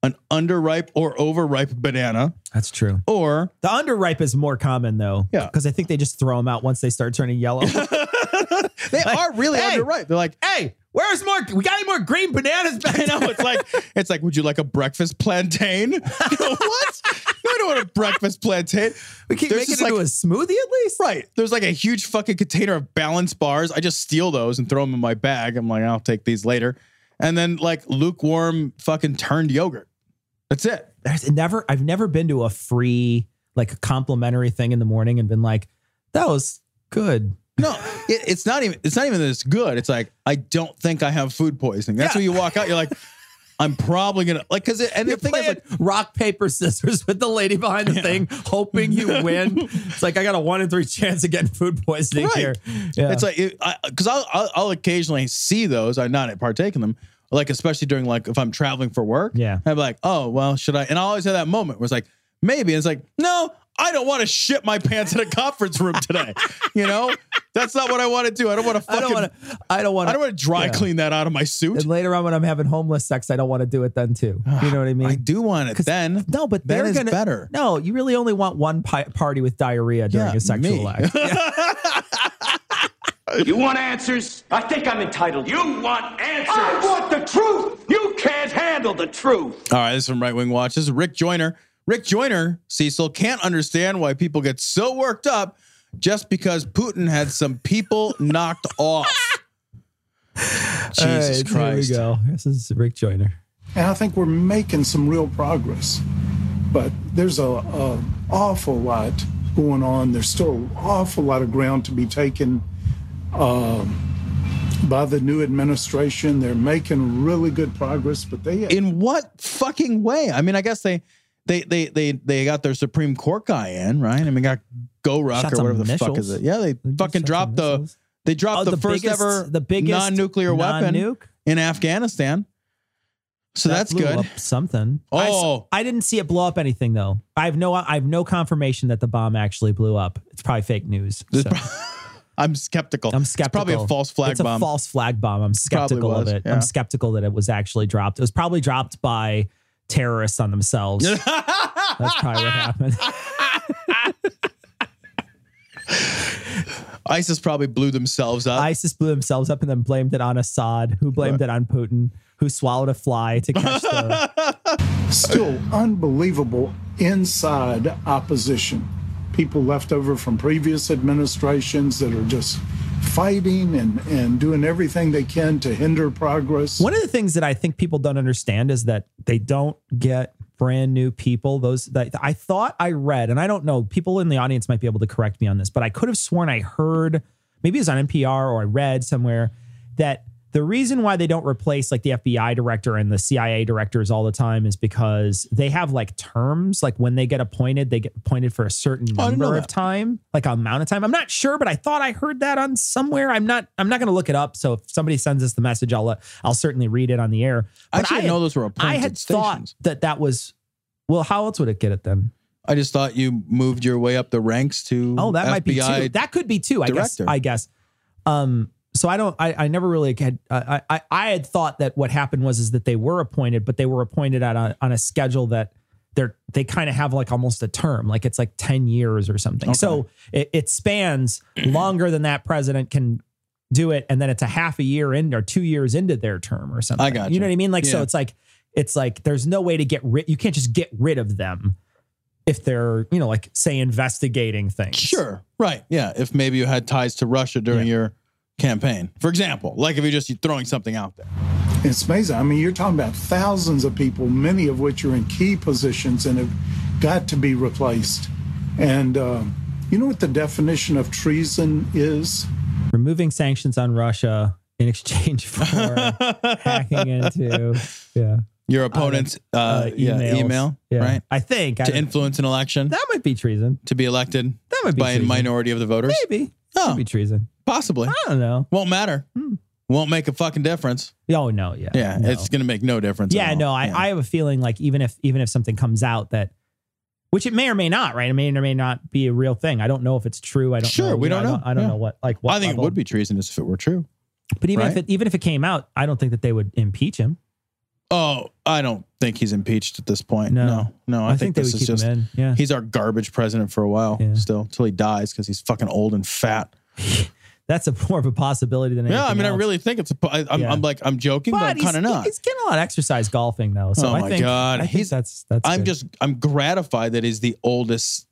an underripe or overripe banana, That's true. or The underripe is more common though. Yeah. Because I think they just throw them out once they start turning yellow. they are really hey. underripe. They're like, hey, where's more? We got any more green bananas back I know it's like it's like, would you like a breakfast plantain? What? No, I don't want a breakfast plantain. We making just it into like- a smoothie at least. Right. There's like a huge fucking container of balance bars. I just steal those and throw them in my bag. I'm like, I'll take these later. And then like lukewarm fucking turned yogurt. That's it. There's never I've never been to a free like a complimentary thing in the morning and been like, that was good. No, it, it's not even. It's not even that it's good. It's like I don't think I have food poisoning. That's Yeah. when you walk out. You're like, I'm probably gonna like because it, and You're the thing is like rock paper scissors with the lady behind the thing, hoping you win. it's like I got a one in three chance of getting food poisoning Right. here. Yeah. It's like because I'll, I'll I'll occasionally see those. I'm not partake in them. Like especially during like if I'm traveling for work. Yeah. I'm like, oh well, should I? And I always have that moment where it's like maybe. And it's like no, I don't want to shit my pants in a conference room today. you know, that's not what I want to do. I don't want to I fucking. don't want to. I don't want I don't want to dry yeah. clean that out of my suit. And later on, when I'm having homeless sex, I don't want to do it then too. Ah, you know what I mean? I do want it 'Cause- then. No, but Then they're is gonna better. No, you really only want one pi- party with diarrhea during Yeah, a sexual me. act. You want answers? I think I'm entitled. You want answers? I want the truth. You can't handle the truth. All right, this is from Right Wing Watch. This is Rick Joyner. Rick Joyner, Cecil, can't understand why people get so worked up just because Putin had some people knocked off. Jesus All right, Christ. Here we go. This is Rick Joyner. And I think we're making some real progress. But there's a, a awful lot going on. There's still an awful lot of ground to be taken um, by the new administration. They're making really good progress, but they In what fucking way? I mean, I guess they they they they they got their Supreme Court guy in, right? I mean, got Goruck Shot or whatever the fuck is it? Yeah, they They fucking dropped the they dropped Oh, the, the first biggest- ever the biggest non-nuclear weapon non-nuke? in Afghanistan. So That that's good. up something. Oh. I, didn't see it blow up anything though. I have no. I have no confirmation that the bomb actually blew up. It's probably fake news. So. I'm skeptical. I'm It's skeptical. probably a false flag it's bomb. a false flag bomb. I'm skeptical of it. yeah. I'm skeptical that it was actually dropped. It was probably dropped by terrorists on themselves. That's probably what happened. ISIS probably blew themselves up. ISIS blew themselves up and then blamed it on Assad, who blamed it on Putin, who swallowed a fly to catch the. still unbelievable inside opposition. People left over from previous administrations that are just fighting and, and doing everything they can to hinder progress. One of the things that I think people don't understand is that they don't get brand new people. Those that I thought I read, and I don't know, people in the audience might be able to correct me on this, but I could have sworn I heard, maybe it was on NPR or I read somewhere that the reason why they don't replace like the FBI director and the CIA directors all the time is because they have like terms, like when they get appointed, they get appointed for a certain Oh, I number of time, like amount of time. I'm not sure, but I thought I heard that on somewhere. I'm not. I'm not going to look it up. So if somebody sends us the message, I'll let- I'll certainly read it on the air. I But actually had- didn't know those were appointed. I had stations. thought that that was. Well, how else would it get it then? I just thought you moved your way up the ranks to Oh, that might be FBI too. That could be too. I director. guess. I guess. Um. So I don't. I, I never really had. I, I I had thought that what happened was is that they were appointed, but they were appointed at a, on a schedule that they're they kind of have like almost a term, like it's like ten years or something. So it, it spans longer than that president can do it, and then it's a half a year in or two years into their term or something. I gotcha. You know what I mean? Like so, it's like it's like there's no way to get rid. You can't just get rid of them if they're you know like say investigating things. Sure. Right. Yeah. If maybe you had ties to Russia during your campaign, for example, like if you're just throwing something out there. It's amazing. I mean, you're talking about thousands of people, many of which are in key positions and have got to be replaced. And um, you know what the definition of treason is? removing sanctions on Russia in exchange for hacking into yeah Your opponent's uh, uh, yeah, email, Yeah. right? I think To don't- influence an election, that might be treason. to be elected That might be by a minority of the voters. Maybe Oh. Could be treason. Possibly. I don't know. Won't matter. Hmm. Won't make a fucking difference. Oh no, yeah, Yeah, no. it's gonna make no difference. at yeah, no. I, Yeah. I have a feeling like even if even if something comes out that which it may or may not, right? It may or may not be a real thing. I don't know if it's true. I don't Sure, know. we don't I know. I don't Yeah. know what like what I think level. it would be treasonous if it were true. But even if it even if it came out, I don't think that they would impeach him. Oh, I don't think he's impeached at this point. No. No, no. I, I think, think this is just Yeah. he's our garbage president for a while Yeah. still until he dies because he's fucking old and fat. That's a more of a possibility than anything Yeah, I mean, I really think it's a. I, I'm, Yeah. I'm like, I'm joking, but, I'm he's, kind of not. He's getting a lot of exercise golfing though. So Oh I my think, God. I think He's- that's that's. I'm good. just, I'm gratified that he's the oldest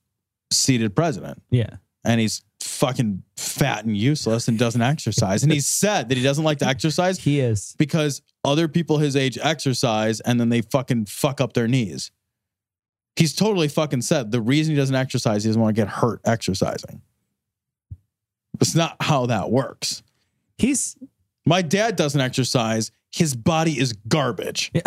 seated president, yeah. and he's fucking fat and useless and doesn't exercise. And he's said that he doesn't like to exercise He is. because other people his age exercise and then they fucking fuck up their knees. He's totally fucking said the reason he doesn't exercise, he doesn't want to get hurt exercising. It's not how that works. He's My dad doesn't exercise. His body is garbage.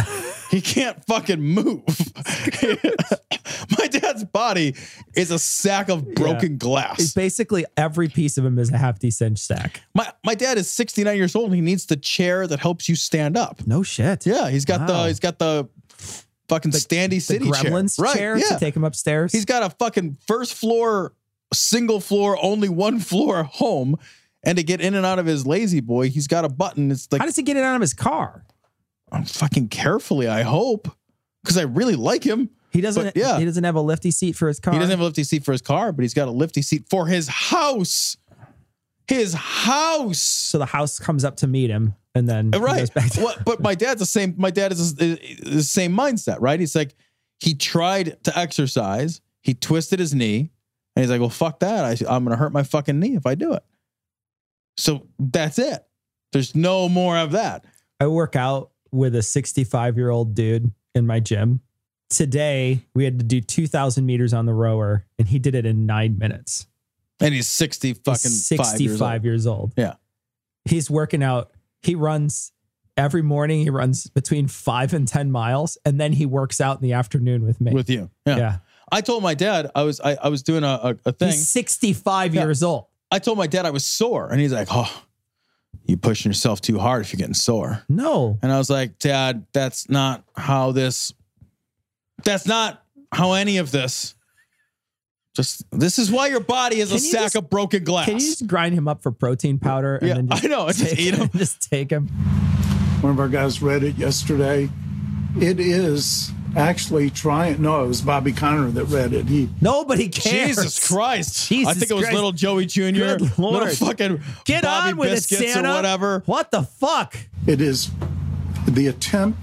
He can't fucking move. My dad's body is a sack of broken He's glass. basically every piece of him is a half decent sack. My my dad is 69 years old and he needs the chair that helps you stand up. No shit. Yeah, he's got Wow. the he's got the fucking standy The city Gremlins chair. chair, Right, yeah. to take him upstairs. He's got a fucking first floor, single floor, only one floor home. And to get in and out of his lazy boy, he's got a button. It's like How does he get it out of his car? I'm fucking carefully, I hope. Because I really like him. He doesn't. But, yeah. He doesn't have a lifty seat for his car. He doesn't have a lifty seat for his car, but he's got a lifty seat for his house. His house. so the house comes up to meet him, and then right. goes back to- What- but my dad's the same. My dad is the is the same mindset, right? He's like, he tried to exercise, he twisted his knee, and he's like, well, fuck that. I, I'm gonna hurt my fucking knee if I do it. So that's it. There's no more of that. I work out with a 65 year old dude in my gym. Today we had to do 2,000 meters on the rower, and he did it in nine minutes. And he's 60 fucking He's 65 years old. Yeah. He's working out. He runs every morning. He runs between five and 10 miles, and then he works out in the afternoon with me. with you. Yeah. yeah. I told my dad I was I, I was doing a, a, a thing. He's 65 Yeah. years old. I told my dad I was sore, and he's like, "Oh, you pushing yourself too hard if you're getting sore." No. And I was like, "Dad, that's not how this. That's not how any of this. Just this is why your body is a Can you sack just- of broken glass." Can you just grind him up for protein powder and Yeah, then just I know, and just take eat him? Just take him. One of our guys read it yesterday. It is actually trying. No, it was Bobby Conner that read it. He Nobody cares. Jesus Christ! I Jesus think it was Christ. little Joey Jr. Little fucking Get Bobby on with Biscuits it, Santa. or whatever. What the fuck? It is the attempt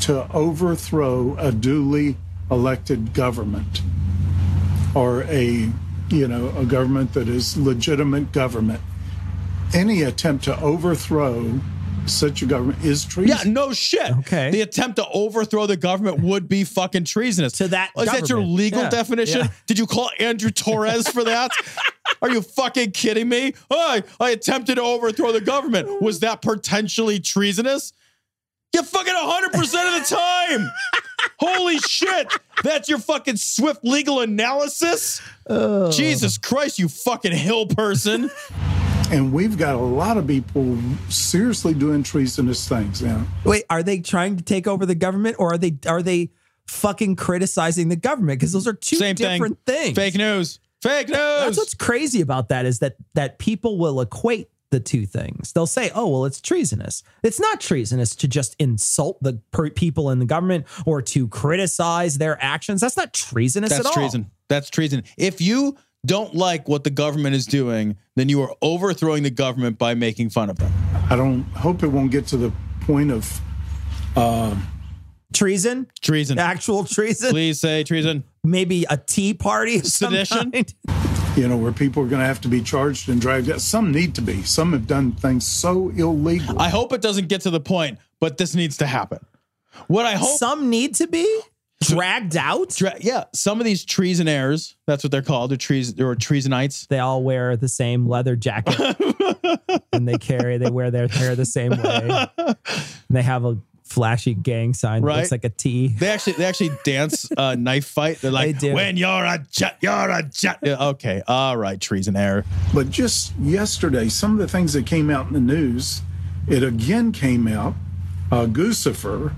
to overthrow a duly elected government or a you know a government that is legitimate government. Any attempt to overthrow such a government is treason. Yeah, no shit. Okay. The attempt to overthrow the government would be fucking treasonous. To that Is that your legal Yeah. definition? Yeah. Did you call Andrew Torrez for that? Are you fucking kidding me? Oh, I, I attempted to overthrow the government. Was that potentially treasonous? You fucking 100% of the time. Holy shit. That's your fucking swift legal analysis? Oh. Jesus Christ, you fucking hill person. And we've got a lot of people seriously doing treasonous things now. Wait, are they trying to take over the government or are they are they fucking criticizing the government? Because those are two Same thing. different things. Fake news. Fake news. That's what's crazy about that is that that people will equate the two things. They'll say, "Oh, well, it's treasonous." It's not treasonous to just insult the per- people in the government or to criticize their actions. That's not treasonous That's at all. That's treason. That's treason. If you don't like what the government is doing, then you are overthrowing the government by making fun of them. I don't hope it won't get to the point of uh, Treason, Treason. actual treason, Please say treason. maybe a tea party Sedition? you know where people are going to have to be charged and dragged out. Some need to be. Some have done things so illegal. I hope it doesn't get to the point, but this needs to happen. What I hope, Some need to be dragged out. dra- yeah, some of these treasonaires, that's what they're called, they're, treas- or treasonites. they all wear the same leather jacket and they carry they wear their hair the same way and they have a flashy gang sign that Right. looks like a T. They actually they actually dance a knife fight. They're like, They do. when you're a jet, you're a jet. Yeah, okay, all right, treasonaire. But just yesterday, some of the things that came out in the news, it again came out uh, Guccifer.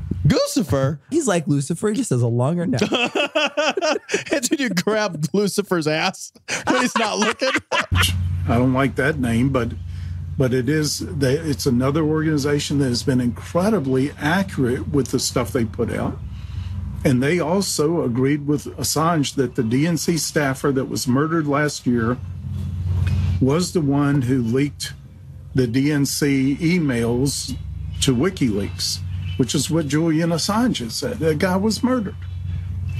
Lucifer. He's like Lucifer, he just has a longer neck. and when you grab Lucifer's ass when he's not looking. I don't like that name, but but it is they, it's another organization that has been incredibly accurate with the stuff they put out. And they also agreed with Assange that the DNC staffer that was murdered last year was the one who leaked the DNC emails to WikiLeaks, which is what Julian Assange has said. That guy was murdered.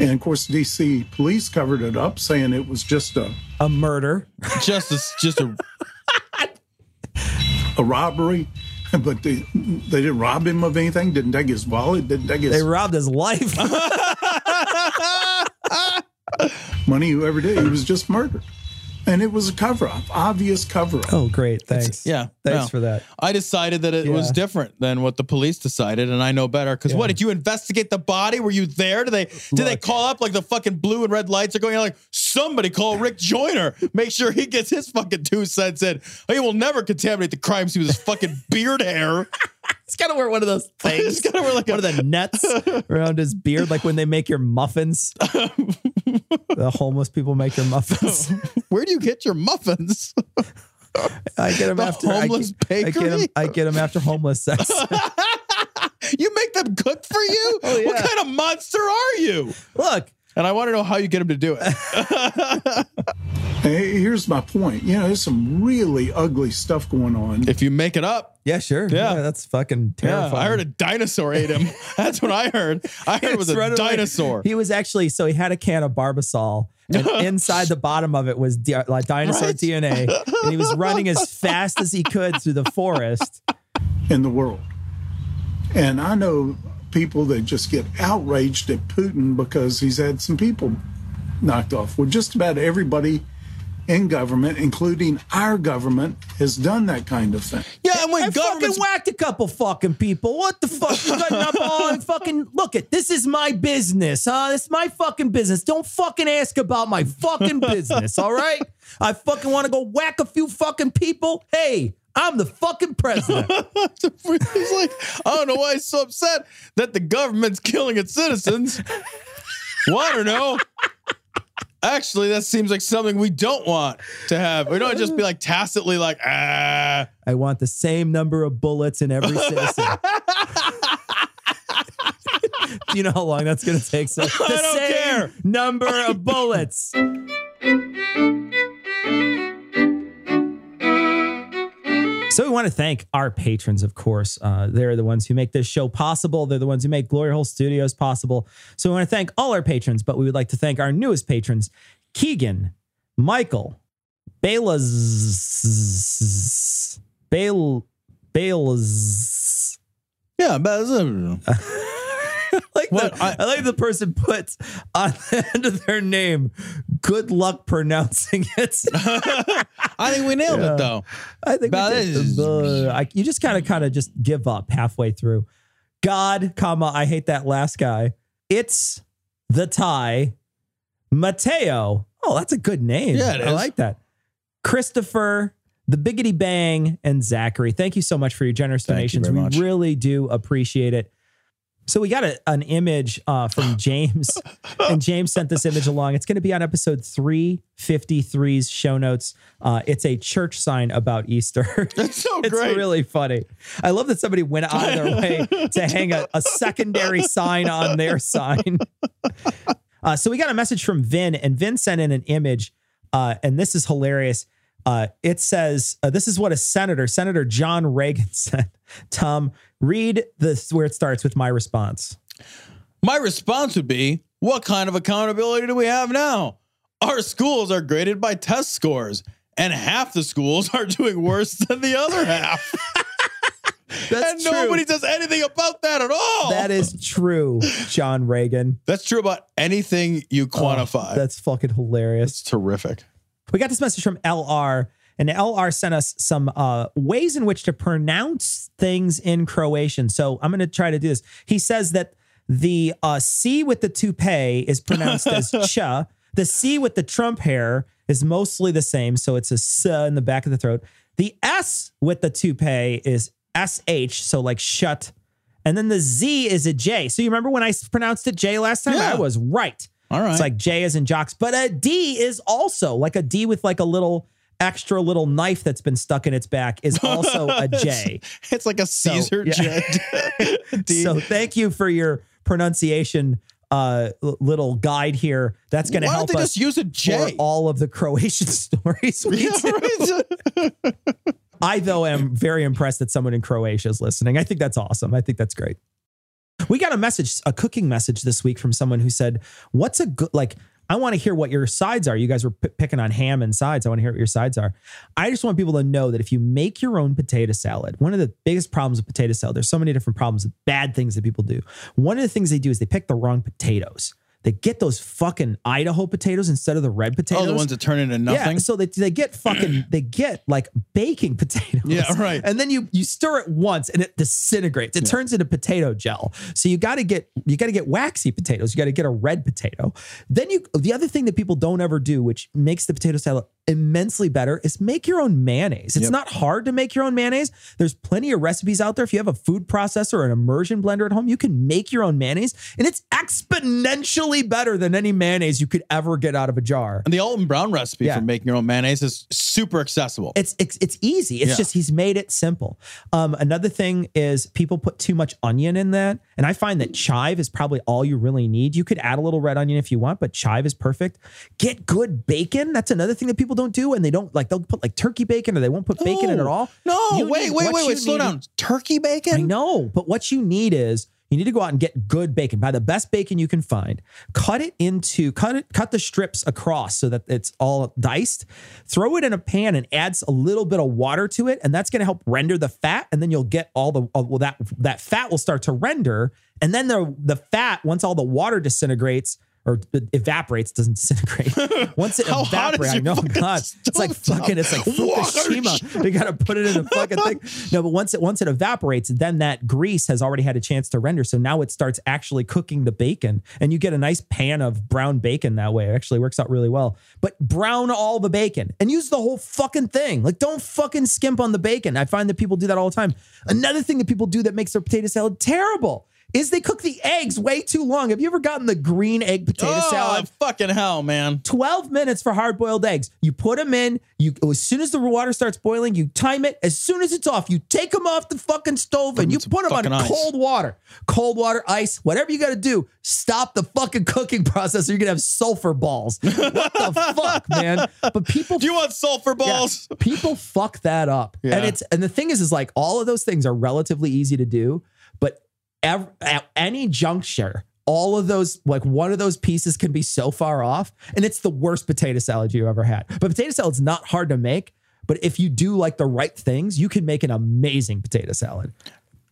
And of course, DC police covered it up, saying it was just a, a murder. Just a, just a a robbery. But they, they didn't rob him of anything, didn't take his wallet, didn't take his They robbed his life. money, whoever did. He was just murdered. And it was a cover up, obvious cover up. oh, great. Thanks. yeah. Thanks no. for that. I decided that it was different than what the police decided, and I know better. Because what did you investigate the body? Were you there? Did they did they call up like the fucking blue and red lights are going on? Like somebody call Rick Joyner, make sure he gets his fucking two cents in. He will never contaminate the crime scene with his fucking beard hair. He's got to wear one of those things. He's gotta wear like one a- of the nets around his beard, like when they make your muffins. the homeless people make your muffins. Where do you get your muffins? I get them The after I homeless get, I get bakery? them. I get them after homeless sex. you make them cook for you? Oh, What kind of monster are you? Look, And I want to know how you get him to do it. Hey, here's my point. You know, there's some really ugly stuff going on. if you make it up, yeah, sure. Yeah. that's fucking yeah, terrifying. I heard a dinosaur ate him. That's what I heard. I heard it was a running away. dinosaur. He was actually so he had a can of Barbasol, and inside the bottom of it was di- like dinosaur Right. DNA, and he was running as fast as he could through the forest. in the world. And I know people that just get outraged at Putin because he's had some people knocked off. Well, just about everybody in government, including our government, has done that kind of thing. Yeah, and when I fucking whacked a couple fucking people. What the fuck? You cutting up all and fucking look it. This is my business, huh? It's my fucking business. Don't fucking ask about my fucking business, all right? I fucking want to go whack a few fucking people. Hey, I'm the fucking president. He's like, I don't know why he's so upset that the government's killing its citizens. well, I don't know. Actually, that seems like something we don't want to have. We don't just be like tacitly like, ah. I want the same number of bullets in every citizen. Do you know how long that's going to take? So the don't same care. number of bullets. So we want to thank our patrons, of course. Uh, they're the ones who make this show possible. They're the ones who make Glory Hole Studios possible. So we want to thank all our patrons, but we would like to thank our newest patrons, Keegan, Michael, Baylaz, Bail, Baylaz. Yeah, but like What? the, I, like the person puts on the end of their name. Good luck pronouncing it. I think we nailed Yeah. it though. I think we But did. I, you just kind of kind of just give up halfway through. God, comma, I hate that last guy. It's the tie. Mateo. Oh, that's a good name. Yeah, I like that. Christopher, the Biggity Bang, and Zachary. Thank you so much for your generous Thank you donations. very we much. really do appreciate it. So we got a, an image uh, from James, and James sent this image along. It's going to be on episode 353's show notes. Uh, it's a church sign about Easter. That's so it's great. really funny. I love that somebody went out of their way to hang a, a secondary sign on their sign. Uh, so we got a message from Vin, and Vin sent in an image, uh, and this is hilarious. Uh, it says, uh, "This is what a senator, Senator John Reagan, said." Tom, read this where it starts with my response. My response would be, what kind of accountability do we have now? Our schools are graded by test scores, and half the schools are doing worse than the other half. That's and true. nobody does anything about that at all. That is true, John Reagan. That's true about anything you quantify. Oh, that's fucking hilarious. It's terrific. We got this message from LR, and LR sent us some uh, ways in which to pronounce things in Croatian. So I'm going to try to do this. He says that the uh, C with the toupee is pronounced as cha. The C with the Trump hair is mostly the same. So it's a S in the back of the throat. The S with the toupee is SH, so like shut. And then the Z is a J. So you remember when I pronounced it J last time? Yeah. I was right. All right. It's like J is in jocks. But a D is also like a D with like a little extra little knife that's been stuck in its back is also a J. It's like a Caesar yeah. jet. D. So thank you for your pronunciation uh little guide here. That's going to Why help they us just use a J? for all of the Croatian stories. we Yeah, do. right. I though am very impressed that someone in Croatia is listening. I think that's awesome. I think that's great. We got a message, a cooking message this week from someone who said, "What's a good like?" I want to hear what your sides are. You guys were p- picking on ham and sides. I want to hear what your sides are. I just want people to know that if you make your own potato salad, one of the biggest problems with potato salad, there's so many different problems, bad things that people do. One of the things they do is they pick the wrong potatoes. They get those fucking Idaho potatoes instead of the red potatoes. Oh, the ones that turn into nothing. Yeah, so they, they get fucking they get like baking potatoes. Yeah, right. And then you you stir it once and it disintegrates. It turns into potato gel. So you got to get you got to get waxy potatoes. You got to get a red potato. Then you the other thing that people don't ever do, which makes the potato salad immensely better, is make your own mayonnaise. It's Yep. not hard to make your own mayonnaise. There's plenty of recipes out there. If you have a food processor or an immersion blender at home, you can make your own mayonnaise, and it's exponentially better than any mayonnaise you could ever get out of a jar. and the Alton Brown recipe Yeah. for making your own mayonnaise is super accessible. It's it's, it's easy. It's Yeah. just he's made it simple. Um, another thing is people put too much onion in that, and I find that chive is probably all you really need. You could add a little red onion if you want, but chive is perfect. Get good bacon. That's another thing that people don't do, and they don't like they'll put like turkey bacon or they won't put bacon in at all. No, You wait, wait, wait, wait. Slow need- down. Turkey bacon? I know, but what you need is you need to go out and get good bacon. Buy the best bacon you can find. Cut it into cut it cut the strips across so that it's all diced. Throw it in a pan and adds a little bit of water to it, and that's going to help render the fat. And then you'll get all the uh, well that that fat will start to render, and then the the fat once all the water disintegrates. Or evaporates, doesn't disintegrate. Once it How hot is evaporates, I know, fucking God, it's like fucking, it's like Fukushima. You got to put it in a fucking thing. No, but once it once it evaporates, then that grease has already had a chance to render. So now it starts actually cooking the bacon, and you get a nice pan of brown bacon that way. It actually works out really well. But brown all the bacon and use the whole fucking thing. Like don't fucking skimp on the bacon. I find that people do that all the time. Another thing that people do that makes their potato salad terrible. Is they cook the eggs way too long. Have you ever gotten the green egg potato salad? oh, salad? fucking hell, man. 12 minutes for hard boiled eggs. You put them in, you as soon as the water starts boiling, you time it. As soon as it's off, you take them off the fucking stove and you put them on ice. cold water. Cold water, ice, whatever you got to do. Stop the fucking cooking process or you're going to have sulfur balls. What the fuck, man? But people Do you want sulfur yeah, balls? people fuck that up. Yeah. And it's and the thing is is like all of those things are relatively easy to do, ev- at any juncture, all of those like one of those pieces can be so far off and it's the worst potato salad you've ever had. But potato salad's not hard to make, but if you do like the right things, you can make an amazing potato salad.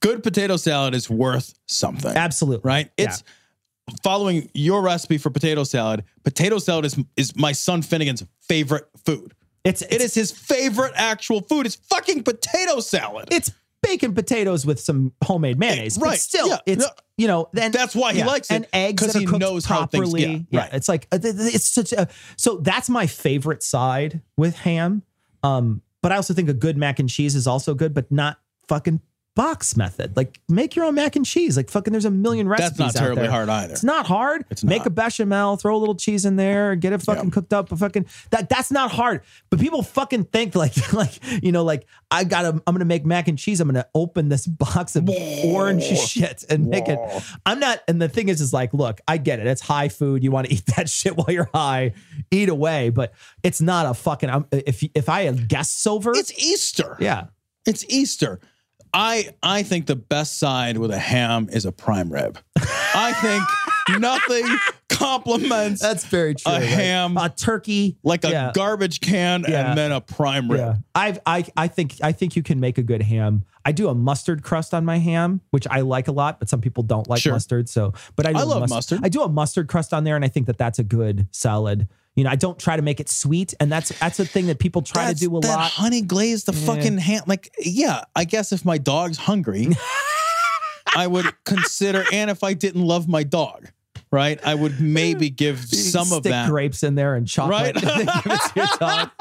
Good potato salad is worth something. Absolutely. Right? It's following your recipe for potato salad. Potato salad is is my son Finnegan's favorite food. It's It is his favorite actual food. It's fucking potato salad. it's bacon potatoes with some homemade mayonnaise. But Right. still, Yeah. it's No. you know, then That's why he likes it, And eggs that he knows how things- properly. yeah, right. It's like uh, it's such a so that's my favorite side with ham. Um, but I also think a good mac and cheese is also good, but not fucking box method. Like make your own mac and cheese. Like fucking there's a million recipes. That's not terribly hard either. It's not hard. It's Make a bechamel, throw a little cheese in there, get it fucking Yeah. cooked up. A fucking that that's not hard. But people fucking think like like you know like I gotta I'm gonna make mac and cheese. I'm gonna open this box of orange shit and make it. I'm not. And the thing is, is like, look, I get it. It's high food. You want to eat that shit while you're high. Eat away. But it's not a fucking. I'm, if if I had guests over, It's Easter. yeah. It's Easter. I I think the best side with a ham is a prime rib. I think nothing complements That's very true. A ham, a turkey, like a yeah. garbage can Yeah. and then a prime rib. Yeah, I've, I I think I think you can make a good ham. I do a mustard crust on my ham, which I like a lot, but some people don't like Sure. mustard. So, but I, do I a love mus- mustard. I do a mustard crust on there, and I think that that's a good salad. You know, I don't try to make it sweet, and that's that's a thing that people try That's- to do a that lot. honey glaze the fucking hand. Like, yeah, I guess if my dog's hungry, I would consider, and if I didn't love my dog, right, I would maybe give some of Stick that. grapes in there and chocolate, Right. and give it to your dog.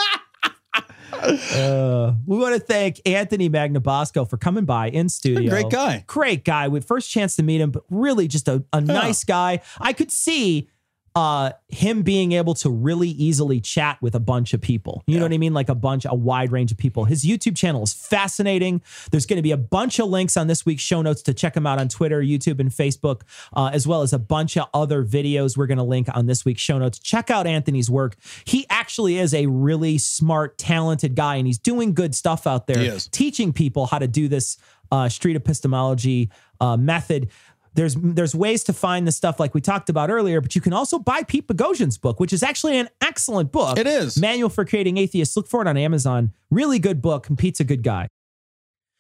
Uh, we want to thank Anthony Magnabosco for coming by in studio. great guy. Great guy. We first chance to meet him, but really just a, a nice guy. I could see uh him being able to really easily chat with a bunch of people. You know what I mean? Like a bunch, a wide range of people. His YouTube channel is fascinating. There's going to be a bunch of links on this week's show notes to check him out on Twitter, YouTube, and Facebook, uh, as well as a bunch of other videos we're going to link on this week's show notes. Check out Anthony's work. He actually is a really smart, talented guy, and he's doing good stuff out there, teaching people how to do this uh, street epistemology uh, method. There's there's ways to find the stuff like we talked about earlier, but you can also buy Pete Boghossian's book, which is actually an excellent book. It is. Manual for Creating Atheists. Look for it on Amazon. Really good book, and Pete's a good guy.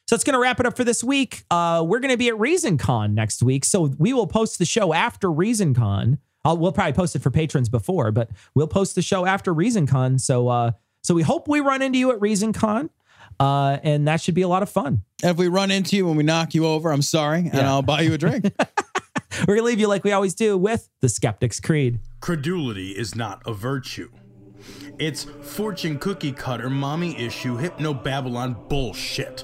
So that's going to wrap it up for this week. Uh, we're going to be at ReasonCon next week, so we will post the show after ReasonCon. I'll, we'll probably post it for patrons before, but we'll post the show after ReasonCon. So, uh, so we hope we run into you at ReasonCon, uh, and that should be a lot of fun. If we run into you when we knock you over, I'm sorry, and Yeah. I'll buy you a drink. We're going to leave you like we always do with the Skeptic's Creed. Credulity is not a virtue. It's fortune cookie cutter, mommy issue, hypno Babylon bullshit.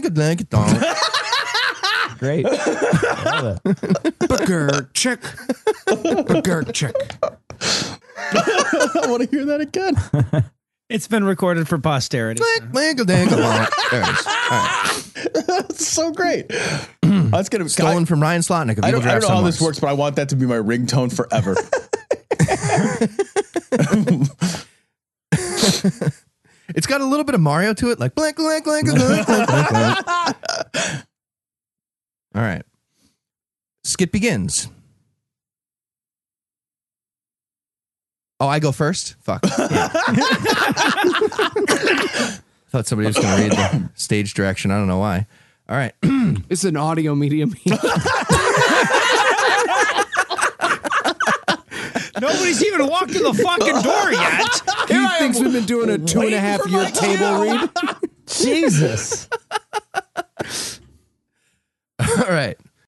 Splamp, blink, a blank, a dong. Great. Love it. Burger check. Burger check. I want to hear that again. It's been recorded for posterity. Blink, blink, a dang, a dong. There it is. All right. That's so great. That's gonna Stolen from Ryan Slotnick of I Evil don't, I don't know how this Sunrise. works, but I want that to be my ringtone forever. It's got a little bit of Mario to it, like blink, blink, blink, blink, blink, blink, blink. All right. Skit begins. Oh, I go first? Fuck. Yeah. Thought somebody was going to read the stage direction. I don't know why. All right. It's an audio medium. Nobody's even walked in the fucking door yet. he thinks we've been doing a two and a half year table read. Jesus. All right.